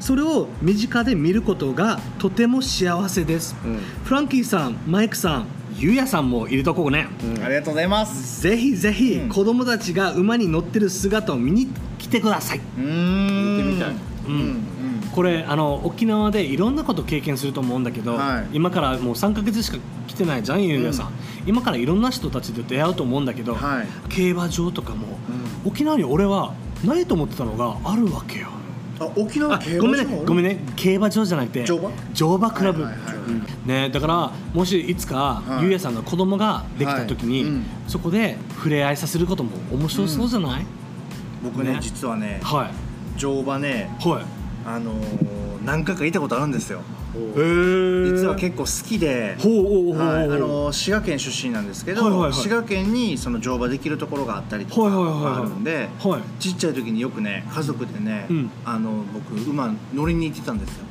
それを身近で見ることがとても幸せです、うん。フランキーさんマイクさんゆうやさんもいるとこね、ありがとうございます。ぜひぜひうん。子供たちが馬に乗ってる姿を見に来てください、うーん。見てみたい。うん。うん。これあの沖縄でいろんなこと経験すると思うんだけど、はい。今からもう3ヶ月しか来てないじゃんゆうやさん、今からいろんな人たちと出会うと思うんだけど、はい。競馬場とかも、沖縄に俺はないと思ってたのがあるわけよあ沖縄あごめんねごめんね。ね競馬場じゃなくて乗馬？乗馬クラブ、ね、だからもしいつか、はい。ゆうやさんの子供ができた時に、はい。うん。そこで触れ合いさせることも面白そうじゃない、僕ねね。実はねはい。乗馬ねはい。あのー何回か行ったことあるんですよ。えー、実は結構好きではい、あの滋賀県出身なんですけど、はいはいはい。滋賀県にその乗馬できるところがあったりとかはいはいはいはい。あるんで、はい。ちっちゃい時によくね家族でね、うん。あの僕馬乗りに行ってたんですよ、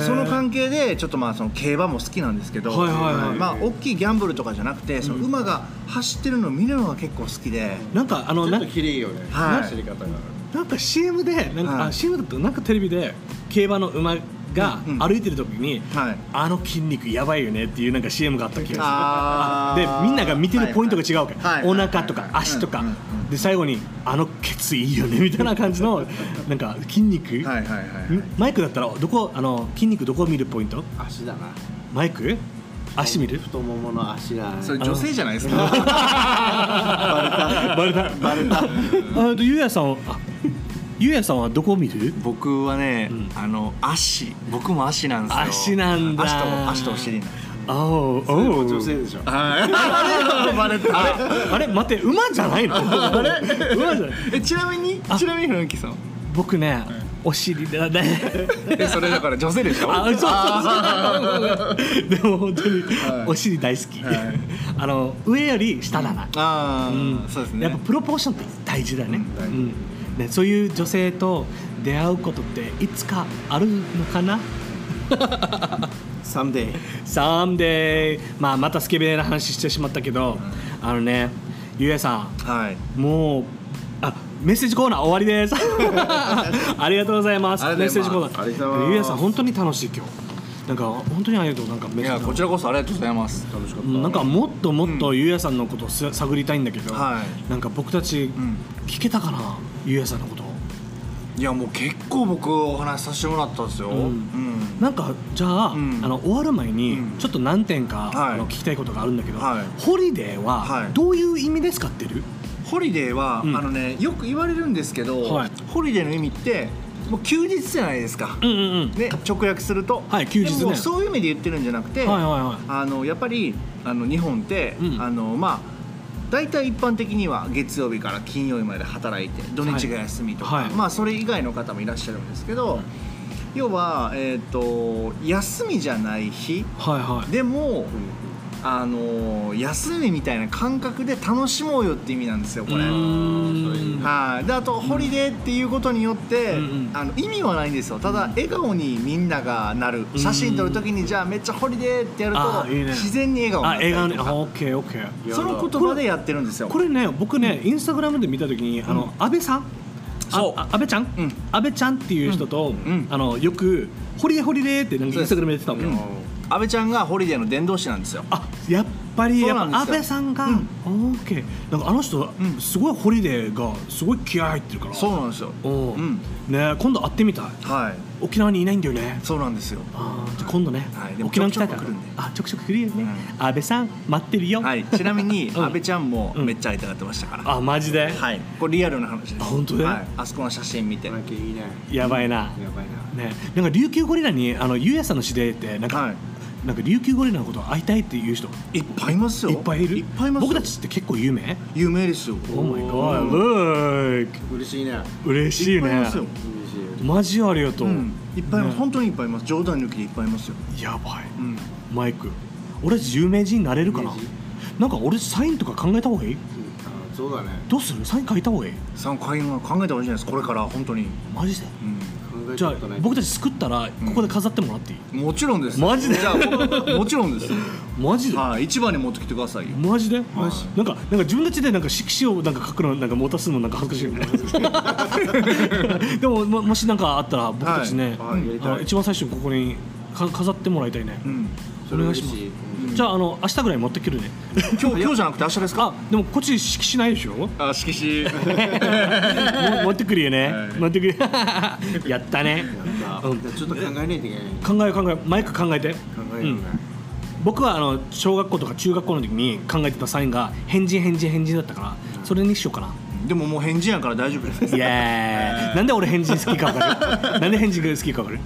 その関係でちょっとまあその競馬も好きなんですけど、はいはいはい。まあ大きいギャンブルとかじゃなくてその馬が走ってるのを見るのが結構好きで、なんかあのなちょっと綺麗よね。はい。走り方が。なんか CM でなんか、はい。あ CM だったなんかテレビで競馬の馬が歩いてる時に、はい。あの筋肉やばいよねっていうなんか CM があった気がする。でみんなが見てるポイントが違うから、はいお腹とかはいはい足とか、うんうんうん。で最後にあのケツいいよねみたいな感じのなんか筋肉、はいはいはいはい。マイクだったらどこあの筋肉どこ見るポイント？足だな。マイク？足見る？太ももの足だ。それ女性じゃないですか？*laughs* バレたバレたあとゆうやさんはあゆうやさんはどこ見る？僕はね、うん。あの足。僕も足なんですよ。足なんだ。足と足とお尻あおうおう女性でしょ。はいバレた。あれ待って馬じゃないの？あれ？馬じゃない。えちなみに？あ。ちなみに雰囲気さん僕ねお尻だね。えそれだから女性でしょ？あそうそうそう。でも本当にはい。お尻大好き、はい。あの上より下だな、ああ、うん。そうですね。やっぱプロポーションって大事だね,、ねそういう女性と出会うことっていつかあるのかな？*laughs* Someday. Someday. まあまたスケベな話してしまったけど、あのねゆうやさはい。んもうあメッセージコーナー終わりで *laughs* す。ありがとうございます。メッセージコーナー。ゆうやさん本当に楽しい今日なんか本当にありがとうなんかメッセージいやこちらこそありがとうございます。楽しかっうん。なんかもっともっとゆうやさんのことをさ探りたいんだけど、はい。なんか僕たちん聞けたかなゆうやさんのこといやもう結構僕お話しさせてもらったんですよ、うん。うん。なんかじゃあ,、うん。あの終わる前にうん。ちょっと何点か、はい。あの聞きたいことがあるんだけど、はい。ホリデーははい。どういう意味で使ってる、ホリデーは、うん。あのねよく言われるんですけど、はい。ホリデーの意味ってもう休日じゃないですか、うんうんうん。ね、直訳すると、はい休日ね。そういう意味で言ってるんじゃなくて、はいはいはい。あのやっぱりあの日本って、うん。あのまあ大体一般的には月曜日から金曜日まで働いて土日が休みとか、はい。まあそれ以外の方もいらっしゃるんですけど、要は、えー、と休みじゃない日はいはい。でも、あの休みみたいな感覚で楽しもうよって意味なんですよこれ。はい、であとホリデーっていうことによって、あの意味はないんですよ。ただ笑顔にみんながなる。写真撮るときにじゃあめっちゃホリデーってやるとあいいね。自然に笑顔にあなっオッケーオッケー。その言葉でやってるんですよ。これね僕ね、インスタグラムで見た時にあの、安倍さん？そう。ああ安倍ちゃん、うん。安倍ちゃんっていう人と、ん。あのよくホリデーホリデーってなんかインスタグラムで言ってたわけよ、うん安倍ちゃんがホリデーの伝道師なんですよ。あやっぱりやっぱ安そうなんですよ。安倍さんが、うん。オーケー。なんかあの人、ん。すごいホリデーがすごい気合入ってるから。そうなんですよ。おう。うん。ね今度会ってみたい。はい。沖縄にいないんだよね。そうなんですよ。あーじゃあ今度ね、はい。沖縄に来たいから。ちょくちょく来るんで。あちょくちょく来るよね、う安倍さん待ってるよ、はい。ちなみに *laughs* うん。安倍ちゃんもうんめっちゃ会いたがってましたから、あマジで、はい。これリアルな話です。あ本当だよはい、あそこの写真見て。なんかいいね。やばいな、やばいな。ね、なんか琉球ゴリラにあのゆうやさんの知り合いってなんか、はいなんか琉球ゴリラのこと会いたいっていう人いっぱいいますよ。いっぱいいる？いっぱいいますよ。僕たちって結構有名？有名ですよ。Oh my god look! 嬉しいね。嬉しいね。いっぱいいますよ。嬉しいマジありがとう、うん、いっぱいいます、ね。本当にいっぱいいます。冗談抜きでいっぱいいますよ、やばい。うん、マイク。俺たち有名人になれるかな？なんか俺サインとか考えた方がいい？あそうだね。どうする？サイン書いた方がいい？さん考え考えた方がいいじゃないですか？これから本当に、マジで？う考えじゃあ僕たち作ったらここで飾ってもらっていい、ん、もちろんです。マジで？じゃあも *laughs* もちろんですマジで、はい一番に持ってきてくださいよ。マジで、マジなんかなんか自分たちでなんか色紙をなんか書くのなんか持たすのなんか恥ずかしいよね。*laughs* でもももしなんかあったら僕たちね、はい。はい一番最初ここにか飾ってもらいたいね、うんお願いします。じゃああの明日ぐらい持ってくるね。今日今日じゃなくて明日ですか？あでもこっち色紙ないでしょ？もあ色紙。*laughs* 持ってくるよね、はい。持ってくる。*laughs* やったね。うん。ちょっと考えないといけない考え考え。マイク考えて。考えるね。僕はあの小学校とか中学校の時に考えてたサインが変人変人変人だったからそれにしようかな。でももう返事やから大丈夫です。イエー。イなんで俺変人好きか分かる？*laughs* なんで変人が好きか分かる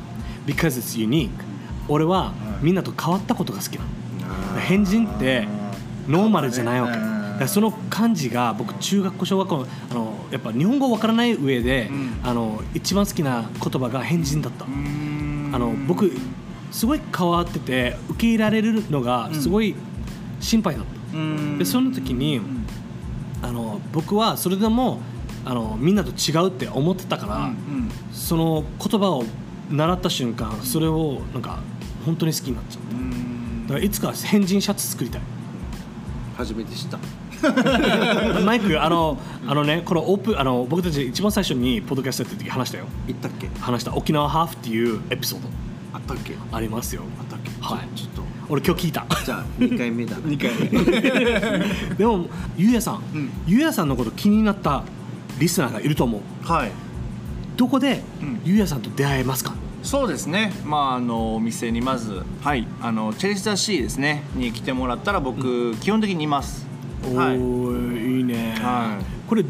？Because it's unique 俺はみんなと変わったことが好きなの。変人ってノーマルじゃないわけ。その感じが僕中学校小学校あのやっぱ日本語わからない上で、うん。あの一番好きな言葉が変人だった、あの僕すごい変わってて受け入れられるのがすごい心配だった、うーん。でその時にあの僕はそれでもあのみんなと違うって思ってたから、うん。その言葉を習った瞬間それをなんか本当に好きになっちゃった。だからいつか変人シャツ作りたい。初めて知った。*laughs* マイクあのあのねこのオープンあの僕たち一番最初にポッドキャストやってる時話したよ。言ったっけ？話した。沖縄ハーフっていうエピソード。あったっけ？ありますよ。あったっけ？はい。ちょっと。俺今日聞いた。じゃあ2回目だ *laughs* 二回目。*laughs* でもゆうやさん、うん。ゆうやさんのこと気になったリスナーがいると思う。はい。どこでうん。ゆうやさんと出会えますか、そうですね。まああのお店にまずはい。あのチェリスターシーですね。に来てもらったら僕、基本的にいます。はいおーい。いね、はい。これ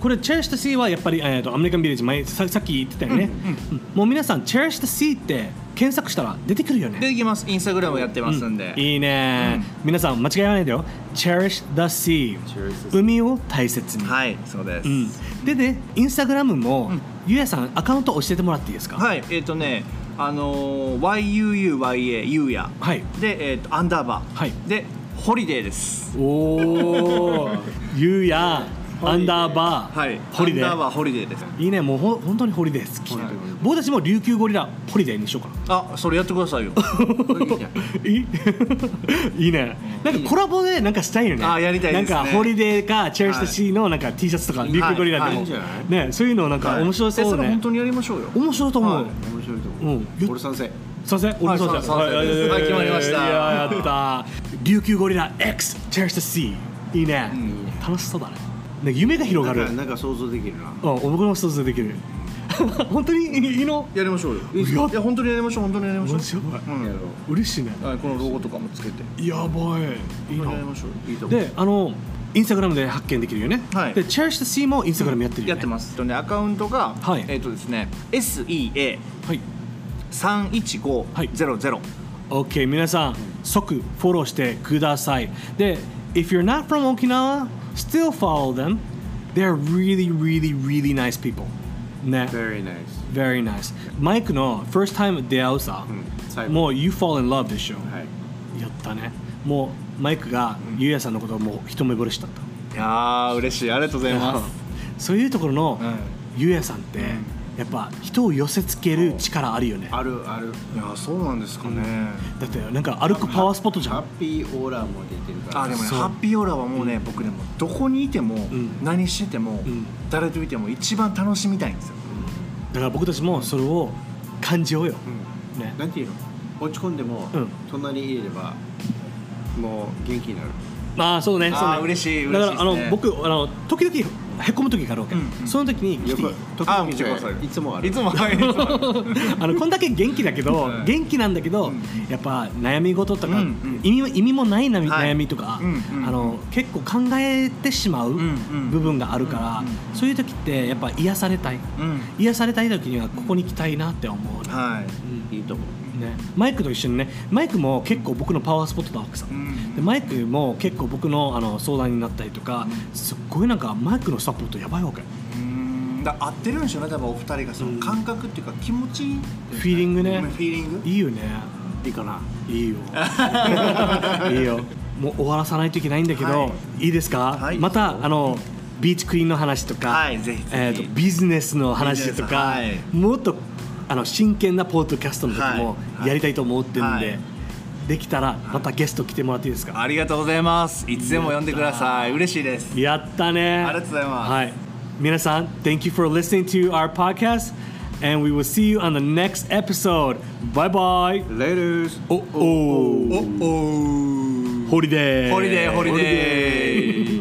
これチェリッシュ C はやっぱり、えー、とアメリカンビレッジ前ささっき言ってたよね、うんもう皆さんチェリッシュ C って検索したら出てくるよね。できます。インスタグラムやってますんで、いいね、皆さん間違いないでよ。Cherish the sea Cherish the sea 海を大切に、はいそうです、うん、でねインスタグラムも、うん。ゆうやさんアカウント教えてもらっていいですか？はえっ、とねあのー YUUYA ゆうや。はい。でえっ、とアンダーバー、はい。でホリデーです。おお *laughs* ゆうやアンダーバー、はい。ホリデー。アンダーバーホリデーです。いいね。もうほん本当にホリデー好き、はい。僕たちも琉球ゴリラホリデーにしようかな。あそれやってくださいよ。*laughs* いい *laughs* いいね。なんかコラボでなんかしたいよね。あやりたいですね。なんかホリデーかチェリッシュ C のなんか T シャツとか琉球ゴリラでも、ねそういうのなんか面白えそうね、それ本当にやりましょうよ。面白いと思う、はい。面白いと思う、うん。俺賛成。賛成？俺も賛成。はい決まりました。いややった *laughs* 琉球ゴリラ X チェリッシュ C いいね、うん楽しそうだねね夢が広がる。なんかなんか想像できるな。うん僕も想像できる。*laughs* 本当に？いいの？やりましょうよ。いやいや本当にやりましょう本当にやりましょう。マジやばいうん。やろ嬉しいね。はい、このロゴとかもつけて。やばい。いい本当にやりなましょういいと思う。であのインスタグラムで発見できるよね、はい。でチェリッシュ C もインスタグラムやってるよね、やってます。とねアカウントが、はい。えっ、とですね SEA はい。はい。31500 OK 皆さん即フォローしてください。で If you're not from Okinawa still follow them they're really really really nice people ね very nice very nice マイクの first time 出会うさ、うんもう You fall in love でしょ、はいやったねもうマイクがゆうやさんのことをもう一目惚れしたったいやー嬉しいありがとうございますそういうところの、うんゆうやさんって、やっぱ人を寄せつける力あるよね。あるある。いやーそうなんですかね、だってなんか歩くパワースポットじゃん。ハッピーオーラも出てるから。あでもねハッピーオーラはもうね、僕でもどこにいても、ん。何してても、ん。誰といても一番楽しみたいんですよ、だから僕たちもそれを感じようよ、うん。ね。なんていうの？落ち込んでも、うん。隣に入れればもう元気になる。まあそうねそうね。嬉しいだからあの嬉しいですね僕あの時々へこむ時があるわけ、うんうん。その時に来てよく時あ々来てください。いつもある。いつもはいいつもあのこんだけ元気だけど、はい。元気なんだけど、うんやっぱ悩み事とか、うんうん。意味も意味もない悩み,、はい。悩みとか、うんうんあの結構考えてしまううんうん。部分があるから、うんうん。そういう時ってやっぱ癒されたい。うん。癒されたい時にはここに来たいなって思う。ね、はい。いいと思うね。マイクと一緒にね。マイクも結構僕のパワースポットだわけさ、うん。でマイクも結構僕のあの相談になったりとか、すっごいなんかマイクのサポートやばいわけ。うん。だ合ってるんでしょうね多分お二人がその感覚っていうか気持ち。いいフィーリングね。フィーリング？いいよね。いいかな。いいよ。*laughs* いいよ。もう終わらさないといけないんだけど、、はい。いですか、はい。またあのビーチクイーンの話とか、はいえーとビジネスの話とか、はい。もっとあの真剣なポッドキャストの時もはい。やりたいと思ってるんで、はい。できたらまたゲスト来てもらっていいですか、ありがとうございます。いつでも呼んでください。嬉しいです。やったね。ありがとうございます。はい。皆さん Thank you for listening to our podcast and we will see you on the next episode. Bye bye. Later. おおおおホリデーホリデーホリデー